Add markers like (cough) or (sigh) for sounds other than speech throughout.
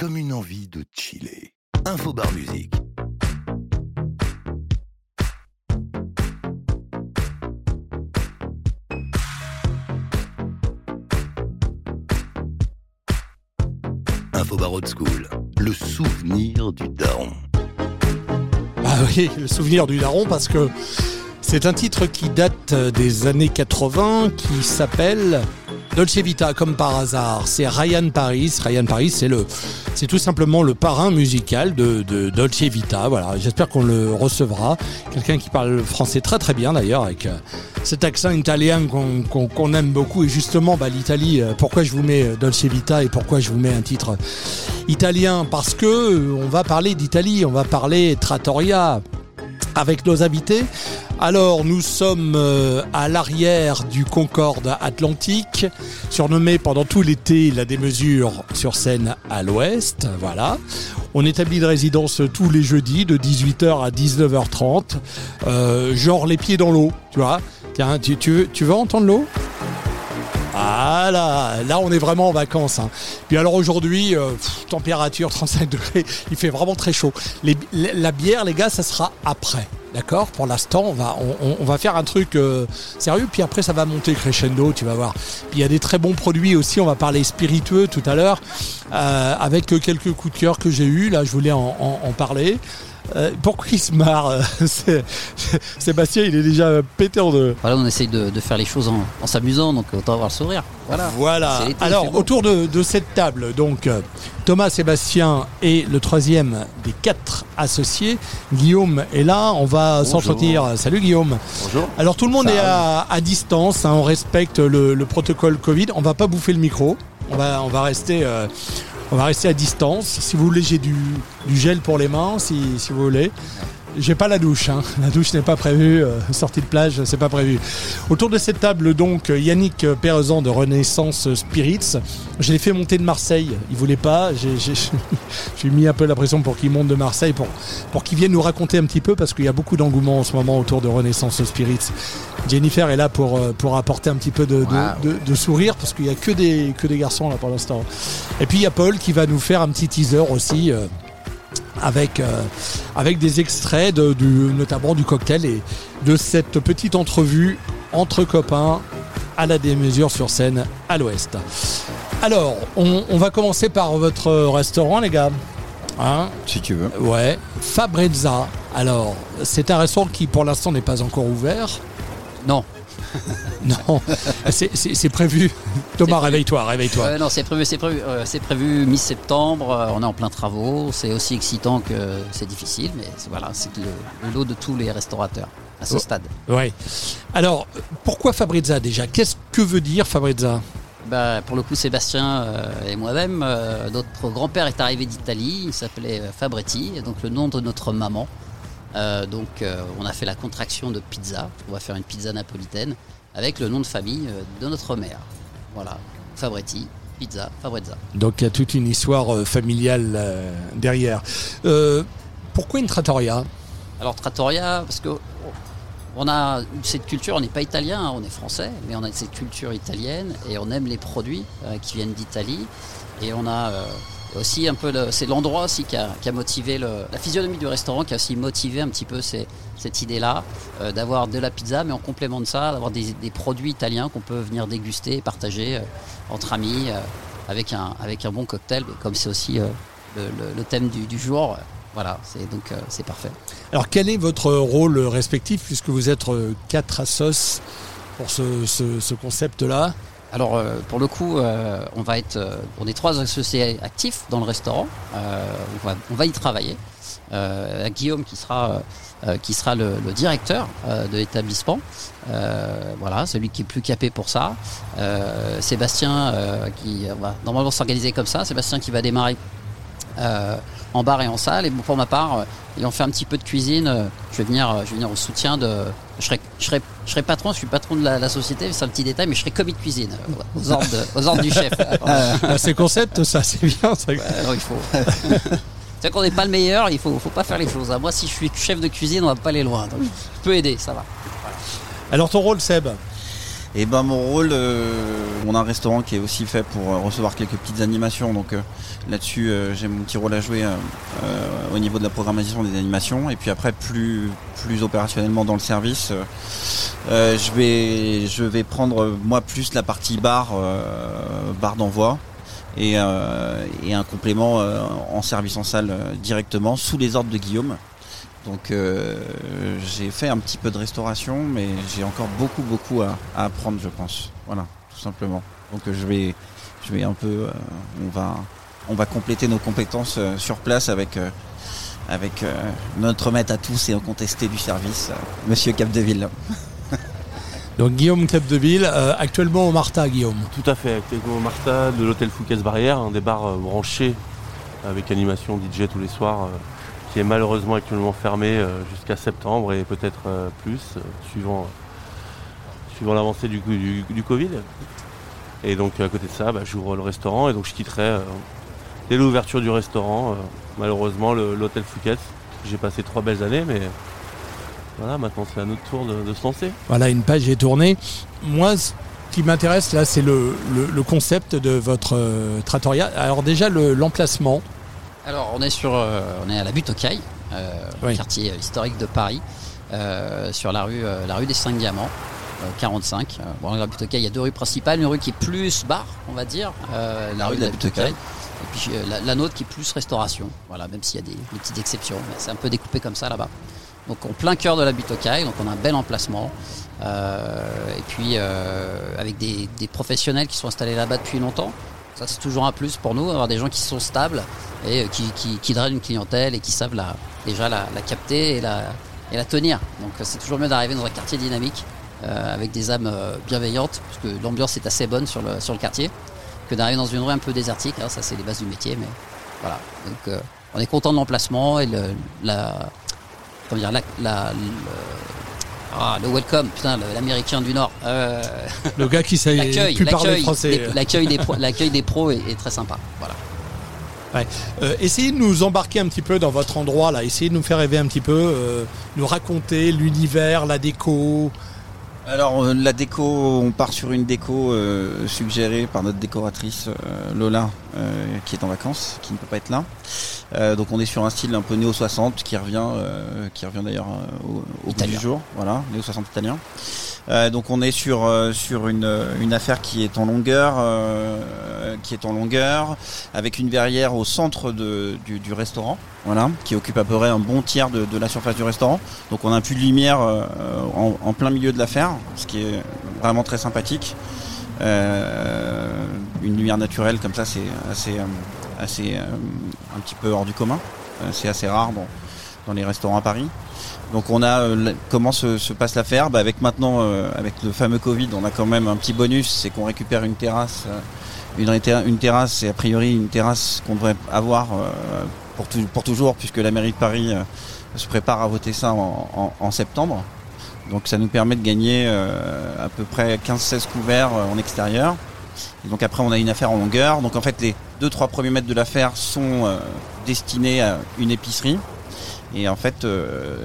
comme une envie de chiller. Info Bar Musique. Info Bar Old School, le souvenir du daron. Ah oui, le souvenir du daron parce que c'est un titre qui date des années 80 qui s'appelle Dolce Vita comme par hasard. C'est Ryan Paris. Ryan Paris, c'est le, c'est tout simplement le parrain musical de, Dolce Vita. Voilà. J'espère qu'on le recevra. Quelqu'un qui parle français très très bien d'ailleurs avec euh, cet accent italien qu'on aime beaucoup. Et justement, bah, l'Italie, euh, pourquoi je vous mets euh, Dolce Vita et pourquoi je vous mets un titre italien? Parce que on va parler d'Italie, on va parler Trattoria avec nos invités. Alors, nous sommes euh, à l'arrière du Concorde Atlantique, surnommé pendant tout l'été la démesure sur scène à l'ouest. Voilà. On établit de résidence tous les jeudis de 18h à 19h30. Euh, genre les pieds dans l'eau, tu vois. Tiens, tu, veux entendre l'eau? Voilà, là on est vraiment en vacances. hein. Puis alors aujourd'hui, euh, température (laughs) 35 degrés, il fait vraiment très chaud. La bière, les gars, ça sera après. D'accord? Pour l'instant, on va, on, va faire un truc euh, sérieux, puis après ça va monter crescendo, tu vas voir. Puis il y a des très bons produits aussi, on va parler spiritueux tout à l'heure, euh, avec quelques coups de cœur que j'ai eu là, je voulais en parler. Euh, pourquoi il se marre (laughs) Sébastien, il est déjà pété en deux. Voilà, on essaye de, de faire les choses en, en s'amusant, donc autant avoir le sourire. Voilà. Voilà. Alors, autour de, de cette table, donc euh, Thomas, Sébastien et le troisième des quatre associés, Guillaume est là. On va s'entretenir. Salut Guillaume. Bonjour. Alors tout le monde Ça est à, à distance. hein, on respecte le, le protocole Covid. On va pas bouffer le micro. On va, on va rester. euh, on va rester à distance. Si vous voulez, j'ai du, gel pour les mains, si vous voulez. J'ai pas la douche, hein. la douche n'est pas prévue, euh, sortie de plage, c'est pas prévu. Autour de cette table, donc, Yannick Perezan de Renaissance Spirits. Je l'ai fait monter de Marseille, il voulait pas. J'ai j'ai- (laughs) j'ai mis un peu la pression pour qu'il monte de Marseille, pour, pour qu'il vienne nous raconter un petit peu, parce qu'il y a beaucoup d'engouement en ce moment autour de Renaissance Spirits. Jennifer est là pour, euh, pour apporter un petit peu de, de, Wow. de- de sourire, parce qu'il y a que des, que des garçons là pour l'instant. Et puis il y a Paul qui va nous faire un petit teaser aussi. euh, avec, euh, avec des extraits de, du, notamment du cocktail et de cette petite entrevue entre copains à la démesure sur scène à l'ouest. Alors, on, on va commencer par votre restaurant, les gars. Hein Si tu veux. ouais, Fabrezza. Alors, c'est un restaurant qui pour l'instant n'est pas encore ouvert. Non, (laughs) Non, c'est- prévu. Thomas, réveille-toi, réveille-toi. Euh, non, c'est prévu, c'est prévu, euh, c'est prévu mi-septembre. euh, on est en plein travaux. C'est aussi excitant que c'est difficile, mais c'est- voilà, c'est le, le lot de tous les restaurateurs à ce Oh. stade. Ouais. Alors, pourquoi Fabrezza déjà? Qu'est-ce que veut dire Fabrezza Bah, pour le coup, Sébastien euh, et moi-même, notre grand-père est arrivé d'Italie. Il s'appelait Fabretti, et donc le nom de notre maman. Euh, donc, euh, on a fait la contraction de pizza. On va faire une pizza napolitaine avec le nom de famille euh, de notre mère. Voilà, Fabretti, pizza, Fabrezza. Donc il y a toute une histoire familiale derrière. Pourquoi une trattoria? Alors Trattoria, parce que on a cette culture, on n'est pas italien, hein, on est français, mais on a cette culture italienne et on aime les produits euh, qui viennent d'Italie. Et on a euh, aussi un peu, c'est l'endroit aussi qui a, qui a motivé le- la physionomie du restaurant, qui a aussi motivé un petit peu cette idée-là euh, d'avoir de la pizza, mais en complément de ça, d'avoir des, des produits italiens qu'on peut venir déguster et partager euh, entre amis euh, avec, un, avec un bon cocktail, comme c'est aussi le, le- le thème du, du jour. voilà, c'est donc c'est parfait. Alors quel est votre rôle respectif puisque vous êtes quatre assos pour ce, ce- ce concept-là? Alors euh, pour le coup, euh, on va être, euh, on est trois associés actifs dans le restaurant. Euh, on, va, y travailler. Guillaume qui sera, qui sera le, directeur de l'établissement. Voilà, celui qui est plus capé pour ça. Sébastien qui va normalement s'organiser comme ça. Sébastien qui va démarrer en bar et en salle. Et pour ma part, ayant fait un petit peu de cuisine, je vais venir, je vais venir au soutien de. Je serai patron, je suis patron de la, la société, c'est un petit détail, mais je serai commis de cuisine euh, aux ordres, de- aux ordres du chef. (laughs) Ah, C'est concept, ça c'est bien. ça. alors, il faut. (laughs) C'est qu'on n'est pas le meilleur, il faut, faut pas faire les choses. hein. Moi, si je suis chef de cuisine, on va pas aller loin. Donc, je peux aider, ça va. Alors ton rôle Seb? Et ben mon rôle, euh, on a un restaurant qui est aussi fait pour euh, recevoir quelques petites animations, donc euh, là-dessus j'ai mon petit rôle à jouer au niveau de la programmation des animations. Et puis après plus plus opérationnellement dans le service, je vais je vais prendre moi plus la partie bar bar d'envoi et, et un complément en service en salle directement sous les ordres de Guillaume. Donc euh, j'ai fait un petit peu de restauration, mais j'ai encore beaucoup beaucoup à, à apprendre, je pense. Voilà, tout simplement. Donc je vais, je vais un peu, euh, on va, on va compléter nos compétences euh, sur place avec euh, avec euh, notre maître à tous et incontesté du service, euh, Monsieur Capdeville. (laughs) Donc Guillaume Capdeville, euh, actuellement au Marta, Guillaume. Tout à fait, avec Tego Marta de l'hôtel Fouquet's Barrière, un des bars euh, branchés avec animation DJ tous les soirs, euh, qui est malheureusement actuellement fermé euh, jusqu'à septembre et peut-être euh, plus, euh, suivant, suivant l'avancée du, Covid. Et donc à côté de ça, bah, j'ouvre le restaurant et donc je quitterai dès l'ouverture du restaurant, malheureusement l'hôtel Fouquet's. J'ai passé trois belles années, mais voilà, maintenant c'est à notre tour de, se lancer. Voilà, une page est tournée. Moi, ce qui m'intéresse là, c'est le, le- concept de votre trattoria. Alors déjà, le- l'emplacement. Alors, on est sur, euh, on est à la butte aux Cailles, euh, Oui. quartier historique de Paris, euh, sur la rue, euh, la rue des Cinq Diamants, euh, 45. Euh, bon, la butte aux Cailles, il y a deux rues principales, une rue qui est plus bar, on va dire, euh, la rue de la butte aux Cailles, et puis la, la nôtre qui est plus restauration. Voilà, même s'il y a des, des petites exceptions, mais c'est un peu découpé comme ça là-bas. Donc, en plein cœur de la butte aux Cailles, donc on a un bel emplacement. Euh, et puis euh, avec des, des professionnels qui sont installés là-bas depuis longtemps. Ça c'est toujours un plus pour nous, avoir des gens qui sont stables et euh, qui, qui, qui drainent une clientèle et qui savent la, déjà la, la capter et la, et la tenir. Donc euh, c'est toujours mieux d'arriver dans un quartier dynamique euh, avec des âmes euh, bienveillantes, parce que l'ambiance est assez bonne sur le, sur le quartier, que d'arriver dans une rue un peu désertique. Ça c'est les bases du métier, mais voilà. Donc euh, on est content de l'emplacement et le, la, comment dire, la, la- le, ah, le welcome, putain, l'américain du Nord. Euh, Le gars qui sait (laughs) l'accueil, plus parler l'accueil, français. des- l'accueil des, pro- l'accueil des pros est, est très sympa. Voilà. Euh, essayez de nous embarquer un petit peu dans votre endroit là. Essayez de nous faire rêver un petit peu, euh, nous raconter l'univers, la déco. Alors euh, la déco, on part sur une déco euh, suggérée par notre décoratrice euh, Lola, euh, qui est en vacances, qui ne peut pas être là. Euh, donc on est sur un style un peu néo 60 qui revient, euh, qui revient d'ailleurs euh, au, au bout du jour. Voilà, néo 60 italien. Euh, donc on est sur euh, sur une, une affaire qui est en longueur, euh, qui est en longueur, avec une verrière au centre de, du, du restaurant, voilà, qui occupe à peu près un bon tiers de, de la surface du restaurant. Donc on a un puits de lumière euh, en, en plein milieu de l'affaire, ce qui est vraiment très sympathique. Euh, une lumière naturelle comme ça, c'est assez, euh, assez euh, un petit peu hors du commun. Euh, c'est assez rare dans, dans les restaurants à Paris. Donc on a euh, comment se, se passe l'affaire? Bah Avec maintenant, euh, avec le fameux Covid, on a quand même un petit bonus, c'est qu'on récupère une terrasse, euh, une, terrasse et a priori une terrasse qu'on devrait avoir pour, pour toujours, puisque la mairie de Paris se prépare à voter ça en, septembre. Donc ça nous permet de gagner à peu près 15-16 couverts en extérieur. Et donc après on a une affaire en longueur. Donc en fait les deux trois premiers mètres de l'affaire sont destinés à une épicerie. Et en fait euh,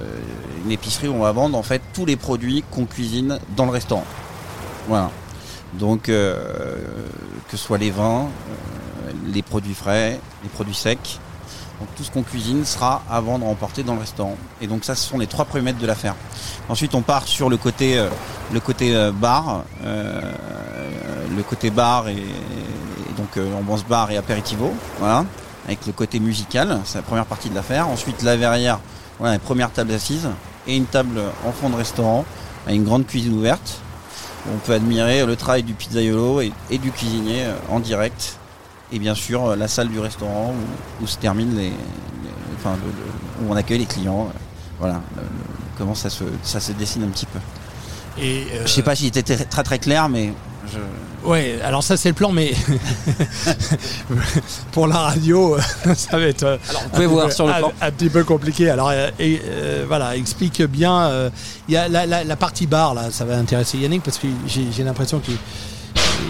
une épicerie où on va vendre en fait tous les produits qu'on cuisine dans le restaurant. Voilà. Donc euh, que ce soit les vins, euh, les produits frais, les produits secs. Donc tout ce qu'on cuisine sera à vendre, à emporter dans le restaurant. Et donc ça, ce sont les trois premiers mètres de l'affaire. Ensuite, on part sur le côté, euh, le côté euh, bar, euh, le côté bar et, et donc ambiance bar et apéritivo, voilà, avec le côté musical, c'est la première partie de l'affaire. Ensuite, la verrière, voilà, la première table assise et une table en fond de restaurant, avec une grande cuisine ouverte. On peut admirer le travail du pizzaiolo et, et du cuisinier euh, en direct et bien sûr euh, la salle du restaurant où, où se terminent les, les- enfin le- le- où on accueille les clients. Voilà, le- comment ça se ça se dessine un petit peu. Et euh, Je sais pas si c'était très très, très clair, mais je... Ouais, alors ça c'est le plan, mais (laughs) pour la radio, (laughs) ça va être. Alors vous un pouvez petit voir peu- sur le un- plan. Un, petit peu compliqué. Alors euh, et, euh, voilà, explique bien. euh, Il y a la, la- la partie bar là, ça va intéresser Yannick parce que j'ai l'impression qu'il.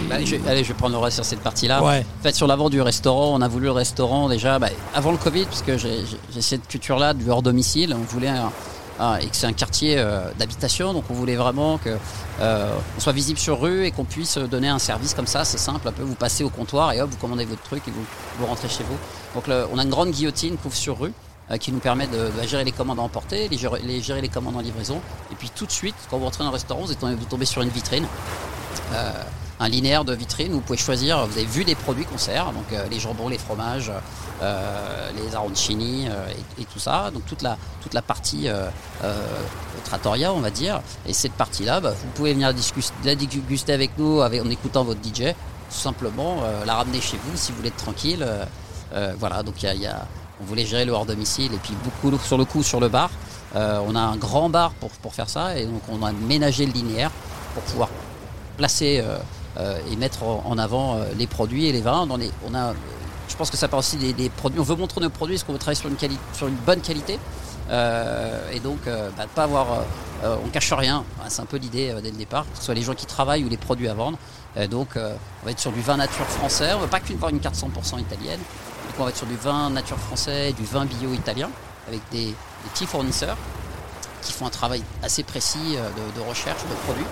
Bah, Allez je, allez, je vais prendre le reste sur cette partie-là. Ouais. En fait, sur l'avant du restaurant, on a voulu le restaurant déjà bah, avant le Covid, parce que j'ai cette culture-là du hors domicile. On voulait un, hein, et que c'est un quartier euh, d'habitation, donc on voulait vraiment que euh, soit visible sur rue et qu'on puisse donner un service comme ça, c'est simple, un peu vous passez au comptoir et hop, vous commandez votre truc et vous, vous rentrez chez vous. Donc le- on a une grande guillotine couvre sur rue euh, qui nous permet de, de gérer les commandes à emporter, les gérer, les commandes en livraison. Et puis tout de suite, quand vous rentrez dans un restaurant, vous, êtes, tombez sur une vitrine. Un linéaire de vitrine. Où vous pouvez choisir, vous avez vu les produits qu'on sert, donc euh, les jambons, les fromages, euh, les arancini euh, et, tout ça, donc toute la, toute la partie trattoria on va dire, et cette partie-là, bah, vous pouvez venir la déguster avec nous en écoutant votre DJ, tout simplement la ramener chez vous si vous voulez être tranquille, voilà, donc y y a- on voulait gérer le hors domicile et puis beaucoup sur le coup sur le bar, on a un grand bar pour, pour faire ça et donc on a ménagé le linéaire pour pouvoir placer et mettre en avant euh, les produits et les vins. On a, euh, je pense que ça part aussi des, produits. On veut montrer nos produits parce qu'on veut travailler sur une, sur une bonne qualité. Euh, et donc, euh, bah, pas avoir, euh, euh, on cache rien. C'est un peu l'idée euh, dès le départ, que ce soit les gens qui travaillent ou les produits à vendre. Euh, donc, euh, on va être sur du vin nature français. On veut pas qu'une une carte 100% italienne. Donc, on va être sur du vin nature français, du vin bio italien, avec des, petits fournisseurs qui font un travail assez précis euh, de recherche de produits.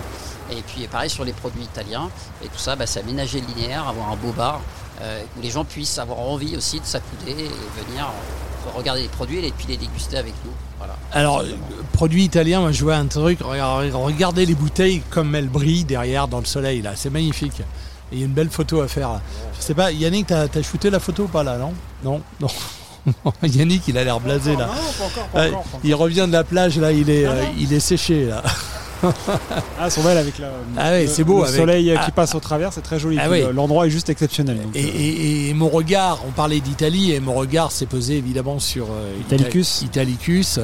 Et puis pareil sur les produits italiens. Et tout ça, bah, c'est aménager le linéaire, avoir un beau bar euh, où les gens puissent avoir envie aussi de s'accouder et venir euh, regarder les produits et puis les déguster avec nous. Voilà. Alors, euh, produit italien, moi je vois un truc, regardez les bouteilles comme elles brillent derrière dans le soleil, là, c'est magnifique. Et il y a une belle photo à faire. Je sais pas, Yannick, t'as as shooté la photo ou pas là, non? Non, non. (laughs) Yannick, il a l'air blasé là. Non, pas encore, pas encore, pas encore. il revient de la plage là, il est, euh, il est séché là. (laughs) Ah, son belle avec la, Ah ouais, le- c'est beau, le avec- soleil Ah, qui passe au travers, c'est très joli. Ah oui. L'endroit est juste exceptionnel. donc, Et, euh, et- et mon regard, on parlait d'Italie, et mon regard s'est posé évidemment sur euh, Italicus. Ita- Italicus.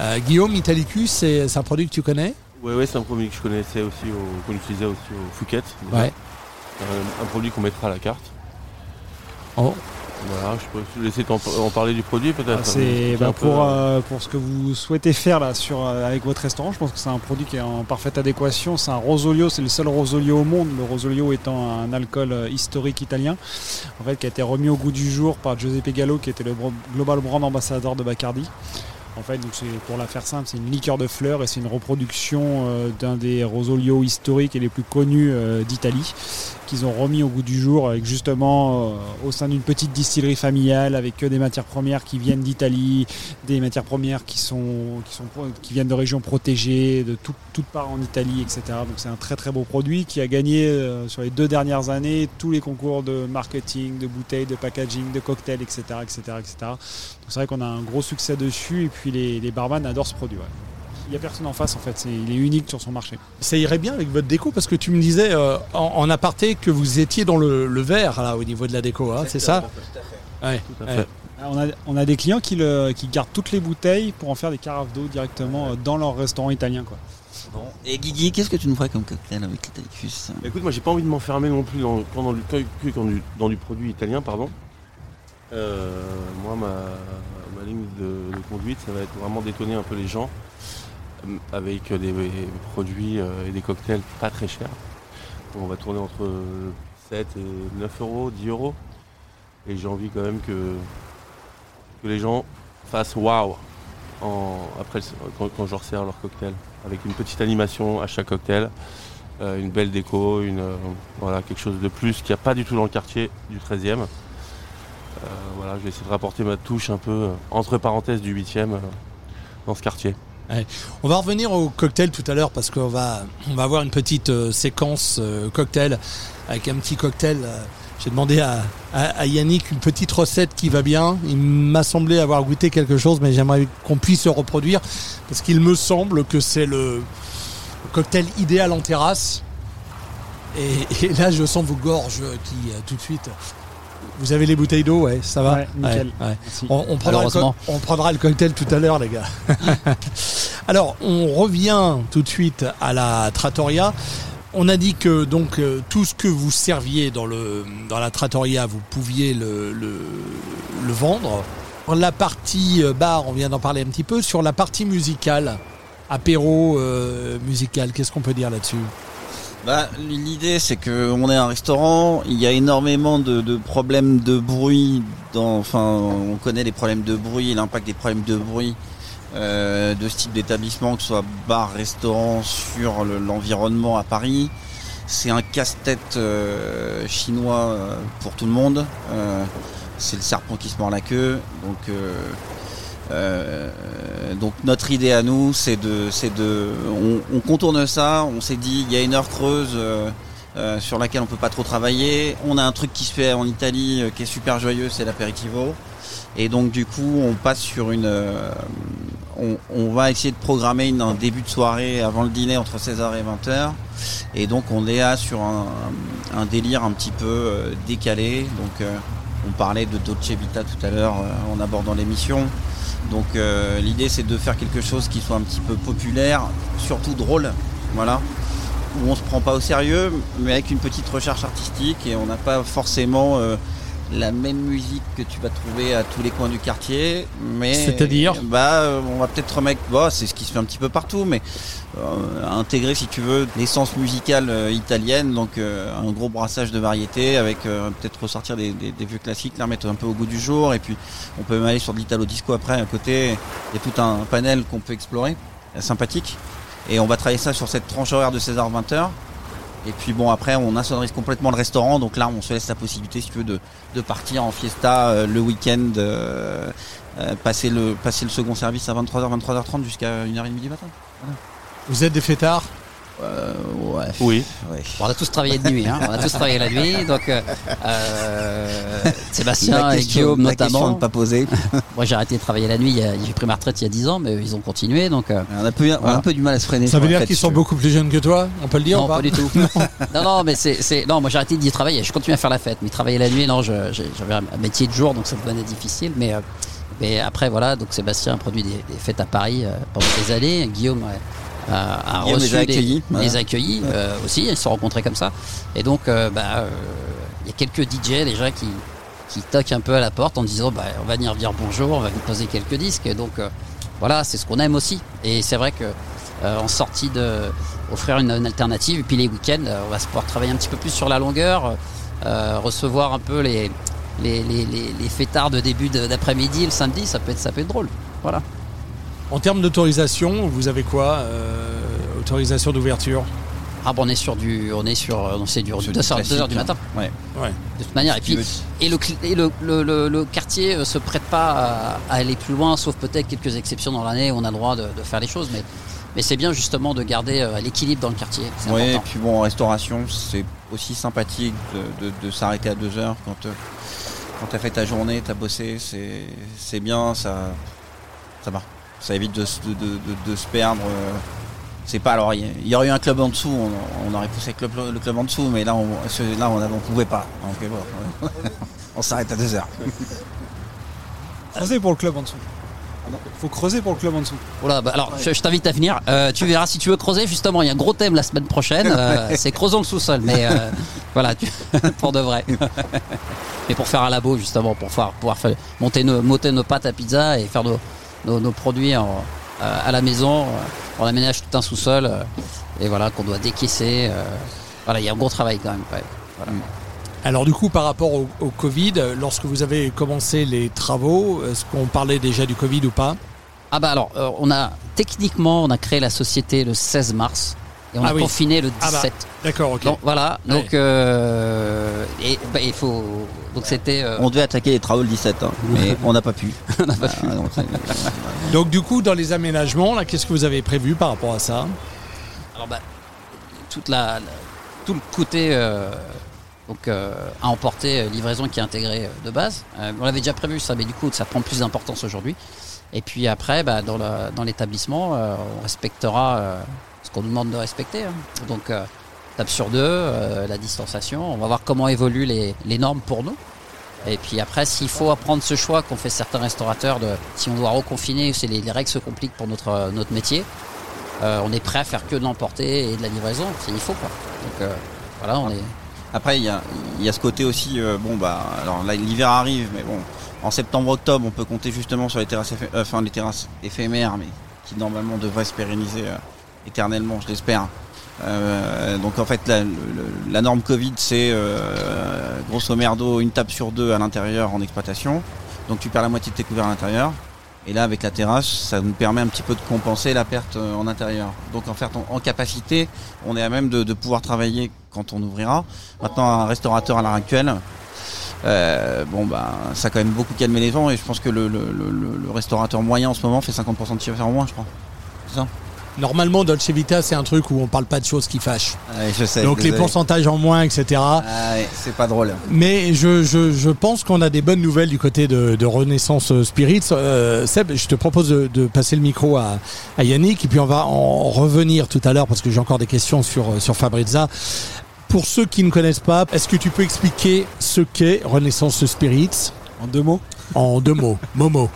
Euh, Guillaume, Italicus, c'est c'est un produit que tu connais? Ouais, ouais, c'est un produit que je connaissais aussi, au- qu'on utilisait aussi au Fouquet. Un, un produit qu'on mettra à la carte. Oh. Voilà, je peux te laisser en parler du produit peut-être. Ah, C'est un bah, pour, euh, euh, pour ce que vous souhaitez faire là sur, euh, avec votre restaurant. Je pense que c'est un produit qui est en parfaite adéquation. C'est un Rosolio, c'est le seul Rosolio au monde. Le Rosolio étant un alcool euh, historique italien, en fait, qui a été remis au goût du jour par Giuseppe Gallo, qui était le global brand ambassadeur de Bacardi. En fait, donc pour la faire simple, c'est une liqueur de fleurs et c'est une reproduction euh, d'un des Rosolio historiques et les plus connus euh, d'Italie qu'ils ont remis au goût du jour avec justement euh, au sein d'une petite distillerie familiale avec que des matières premières qui viennent d'Italie, des matières premières qui sont qui sont qui viennent de régions protégées, de tout- toutes parts en Italie, etc. Donc c'est un très très beau produit qui a gagné sur les deux dernières années tous les concours de marketing, de bouteilles, de packaging, de cocktails, etc., etc., etc. C'est vrai qu'on a un gros succès dessus et puis les, les barman adorent ce produit. ouais. Il n'y a personne en face en fait, c'est- il est unique sur son marché. Ça irait bien avec votre déco parce que tu me disais euh, en, en aparté que vous étiez dans le, le vert là au niveau de la déco, hein, c'est ça Ouais. tout à ouais. fait. On a, on a des clients qui, le, qui gardent toutes les bouteilles pour en faire des carafes d'eau directement euh, dans leur restaurant italien. Quoi. Bon. Et Guigui, qu'est-ce que tu nous ferais comme cocktail avec l'Italicus Bah, Écoute, moi j'ai pas envie de m'enfermer non plus dans, quand dans, du, que- que dans du, dans du produit italien, pardon. Euh, moi, ma, ligne de, conduite, ça va être vraiment d'étonner un peu les gens euh, avec des, produits euh, et des cocktails pas très chers. On va tourner entre 7 et 9 euros, 10 euros. Et j'ai envie quand même que, les gens fassent waouh après quand, je leur leur cocktail. Avec une petite animation à chaque cocktail. Une belle déco, une, voilà, quelque chose de plus qu'il n'y a pas du tout dans le quartier du 13e. Euh, voilà, je vais essayer de rapporter ma touche un peu euh, entre parenthèses du 8e euh, dans ce quartier. On va revenir au cocktail tout à l'heure parce qu'on va, on avoir une petite séquence cocktail avec un petit cocktail. J'ai demandé à, Yannick une petite recette qui va bien. Il m'a semblé avoir goûté quelque chose, mais j'aimerais qu'on puisse le reproduire parce qu'il me semble que c'est le, cocktail idéal en terrasse. Et, là, je sens vos gorges qui tout de suite. Vous avez les bouteilles d'eau, ouais, ça va. Ouais, nickel. Ouais, ouais. Merci. On, on prendra le Malheureusement. co- on prendra le cocktail tout à l'heure, les gars. (laughs) Alors, on revient tout de suite à la trattoria. On a dit que donc euh, tout ce que vous serviez dans le dans la trattoria, vous pouviez le le, le vendre. La partie euh, bar, on vient d'en parler un petit peu. Sur la partie musicale, apéro euh, musical, qu'est-ce qu'on peut dire là-dessus? Bah, l'idée c'est que on est un restaurant, il y a énormément de, problèmes de bruit. Dans, enfin, on connaît les problèmes de bruit, l'impact des problèmes de bruit euh, de ce type d'établissement, que ce soit bar, restaurant, sur le- l'environnement à Paris. C'est un casse-tête euh, chinois euh, pour tout le monde. C'est le serpent qui se mord la queue. Donc, donc notre idée à nous, c'est de, c'est de, on, on contourne ça. On s'est dit, il y a une heure creuse. euh, euh, sur laquelle on peut pas trop travailler. On a un truc qui se fait en Italie euh, qui est super joyeux, c'est l'apéritivo. Et donc du coup, on passe sur une, euh, on, on va essayer de programmer une, un début de soirée avant le dîner entre 16h et 20h. Et donc on est là sur un, un délire un petit peu euh, décalé. Donc euh, on parlait de Dolce Vita tout à l'heure euh, en abordant l'émission. Donc euh, l'idée c'est de faire quelque chose qui soit un petit peu populaire, surtout drôle. Voilà où on se prend pas au sérieux, mais avec une petite recherche artistique et on n'a pas forcément euh, la même musique que tu vas trouver à tous les coins du quartier. Mais C'est-à-dire Bah, euh, on va peut-être remettre. Bah, c'est ce qui se fait un petit peu partout, mais euh, intégrer, si tu veux, l'essence musicale euh, italienne, donc euh, un gros brassage de variétés, avec euh, peut-être ressortir des, des- des vieux classiques, les remettre un peu au goût du jour, et puis on peut même aller sur de l'italo disco après à côté. Il y a tout un panel qu'on peut explorer, sympathique. Et on va travailler ça sur cette tranche horaire de 16h-20h. Et puis bon après on insonorise complètement le restaurant. Donc là on se laisse la possibilité si tu veux de, de partir en fiesta euh, le week-end euh, euh, passer le passer le second service à 23h 23h30 jusqu'à 1h30 du matin. Vous êtes des fêtards? Euh, ouais. Oui. Bon, on a tous travaillé de nuit, hein. on a tous travaillé la nuit, donc euh, euh, Sébastien et Guillaume la notamment. ne pas poser. (laughs) Moi j'ai arrêté de travailler la nuit, j'ai pris ma retraite il y a 10 ans, mais ils ont continué, donc euh, On a, peu, on a Voilà. un peu du mal à se freiner. Ça veut dire qu'ils sont beaucoup plus jeunes que toi On peut le dire non, ou pas pas du tout. (laughs) non, non, mais c'est, non, moi j'ai arrêté d'y travailler. Je continue à faire la fête, mais travailler la nuit, non, j'avais un métier de jour, donc ça devenait difficile. Mais, euh, mais après, voilà, donc Sébastien a produit des, des fêtes à Paris euh, pendant des années. Guillaume a, a reçu les a des- accueillis, voilà. les accueillis euh, aussi. Ils se sont rencontrés comme ça. Et donc, euh, bah, euh, il y a quelques DJ déjà qui qui toquent un peu à la porte en disant bah, on va venir dire bonjour, on va vous poser quelques disques. Et donc euh, voilà, c'est ce qu'on aime aussi. Et c'est vrai que euh, en sortie de offrir une, une alternative. Et puis les week-ends, euh, on va se pouvoir travailler un petit peu plus sur la longueur, euh, recevoir un peu les, les, les, les, les fêtards de début d'après-midi, le samedi, ça peut être, ça peut être drôle. Voilà. En termes d'autorisation, vous avez quoi euh, Autorisation d'ouverture? Ah bon, on est sur du, on est sur, on sait du Sur 2 du heures, classique, heures du hein. matin. Ouais. Ouais. De toute manière. Et puis, et le, et le, le, le, le quartier euh, se prête pas à, à aller plus loin, sauf peut-être quelques exceptions dans l'année où on a le droit de, de faire les choses, mais. Mais c'est bien justement de garder euh, l'équilibre dans le quartier. C'est Ouais, et puis bon, en restauration, c'est aussi sympathique de, de- de s'arrêter à deux heures quand, euh, quand t'as fait ta journée, t'as bossé, c'est, c'est bien, ça, ça va. Ça évite de, se- de, de, de- de se perdre. euh. C'est pas alors, il y, aurait eu un club en dessous, on, on aurait poussé le club, le club en dessous, mais là, on, là, on, on pouvait pas. Donc, euh, bon, (laughs) on s'arrête à deux heures. (laughs) Creuser pour le club en dessous. Faut creuser pour le club en dessous. Voilà, bah alors je, je t'invite à venir. Euh, tu verras si tu veux creuser. Justement, il y a un gros thème la semaine prochaine. euh, (laughs) c'est creusons le sous-sol. Mais euh, voilà, tu- pour de vrai. Mais pour faire un labo justement, pour pouvoir, pouvoir faire- monter, nos, monter nos pâtes à pizza et faire nos, nos, nos produits en- euh, à la maison. On aménage tout un sous-sol euh, et voilà qu'on doit décaisser. euh, voilà, il y a un gros travail quand même. ouais. Voilà. Alors du coup, par rapport au, au Covid, lorsque vous avez commencé les travaux, est-ce qu'on parlait déjà du Covid ou pas? Ah bah alors, on a techniquement, on a créé la société le 16 mars et on Ah a oui. confiné le Ah bah, 17. D'accord, ok. Donc voilà, donc euh, et bah, il faut donc c'était euh, On devait attaquer les travaux le 17, hein, mais on n'a pas pu. (laughs) on n'a pas pu. Ah, donc, Donc du coup, dans les aménagements, là, qu'est-ce que vous avez prévu par rapport à ça? Alors bah toute la, la- tout le côté euh, donc euh, à emporter euh, livraison qui est intégré euh, de base. Euh, on l'avait déjà prévu ça, mais du coup ça prend plus d'importance aujourd'hui. Et puis après, bah, dans l'établissement, euh, on respectera euh, qu'on nous demande de respecter. hein. Donc euh, table sur deux, euh, la distanciation. On va voir comment évoluent les, normes pour nous. Et puis après, s'il faut apprendre ce choix qu'ont fait certains restaurateurs, de si on doit reconfiner, c'est les, les règles se compliquent pour notre, euh, métier. euh, on est prêt à faire que de l'emporter et de la livraison, c'est il faut. Donc voilà, on est. Après, il y a, ce côté aussi, bon bah, alors là l'hiver arrive, mais bon, en septembre-octobre, on peut compter justement sur les terrasses, enfin les terrasses éphémères, mais qui normalement devraient se pérenniser éternellement, je l'espère. Euh, donc en fait, la, la norme Covid, c'est euh, grosso merdo une table sur deux à l'intérieur en exploitation. Donc tu perds la moitié de tes couverts à l'intérieur. Et là, avec la terrasse, ça nous permet un petit peu de compenser la perte euh, en intérieur. Donc en fait, en, en capacité, on est à même de, de pouvoir travailler quand on ouvrira. Maintenant, un restaurateur à l'heure actuelle, euh, bon ben, ça a quand même beaucoup calmé les vents et je pense que le, le- le- restaurateur moyen en ce moment fait 50% de chiffre en moins, je crois. C'est ça? Normalement, Dolce Vita, c'est un truc où on parle pas de choses qui fâchent. Ouais, je sais. Donc les pourcentages en moins, etc. Ah ouais, c'est pas drôle. Mais je, je, je pense qu'on a des bonnes nouvelles du côté de, de Renaissance Spirits. Euh, Seb, je te propose de, de passer le micro à, à Yannick et puis on va en revenir tout à l'heure parce que j'ai encore des questions sur, sur Fabrizza. Pour ceux qui ne connaissent pas, est-ce que tu peux expliquer ce qu'est Renaissance Spirits? En deux mots en deux mots Momo.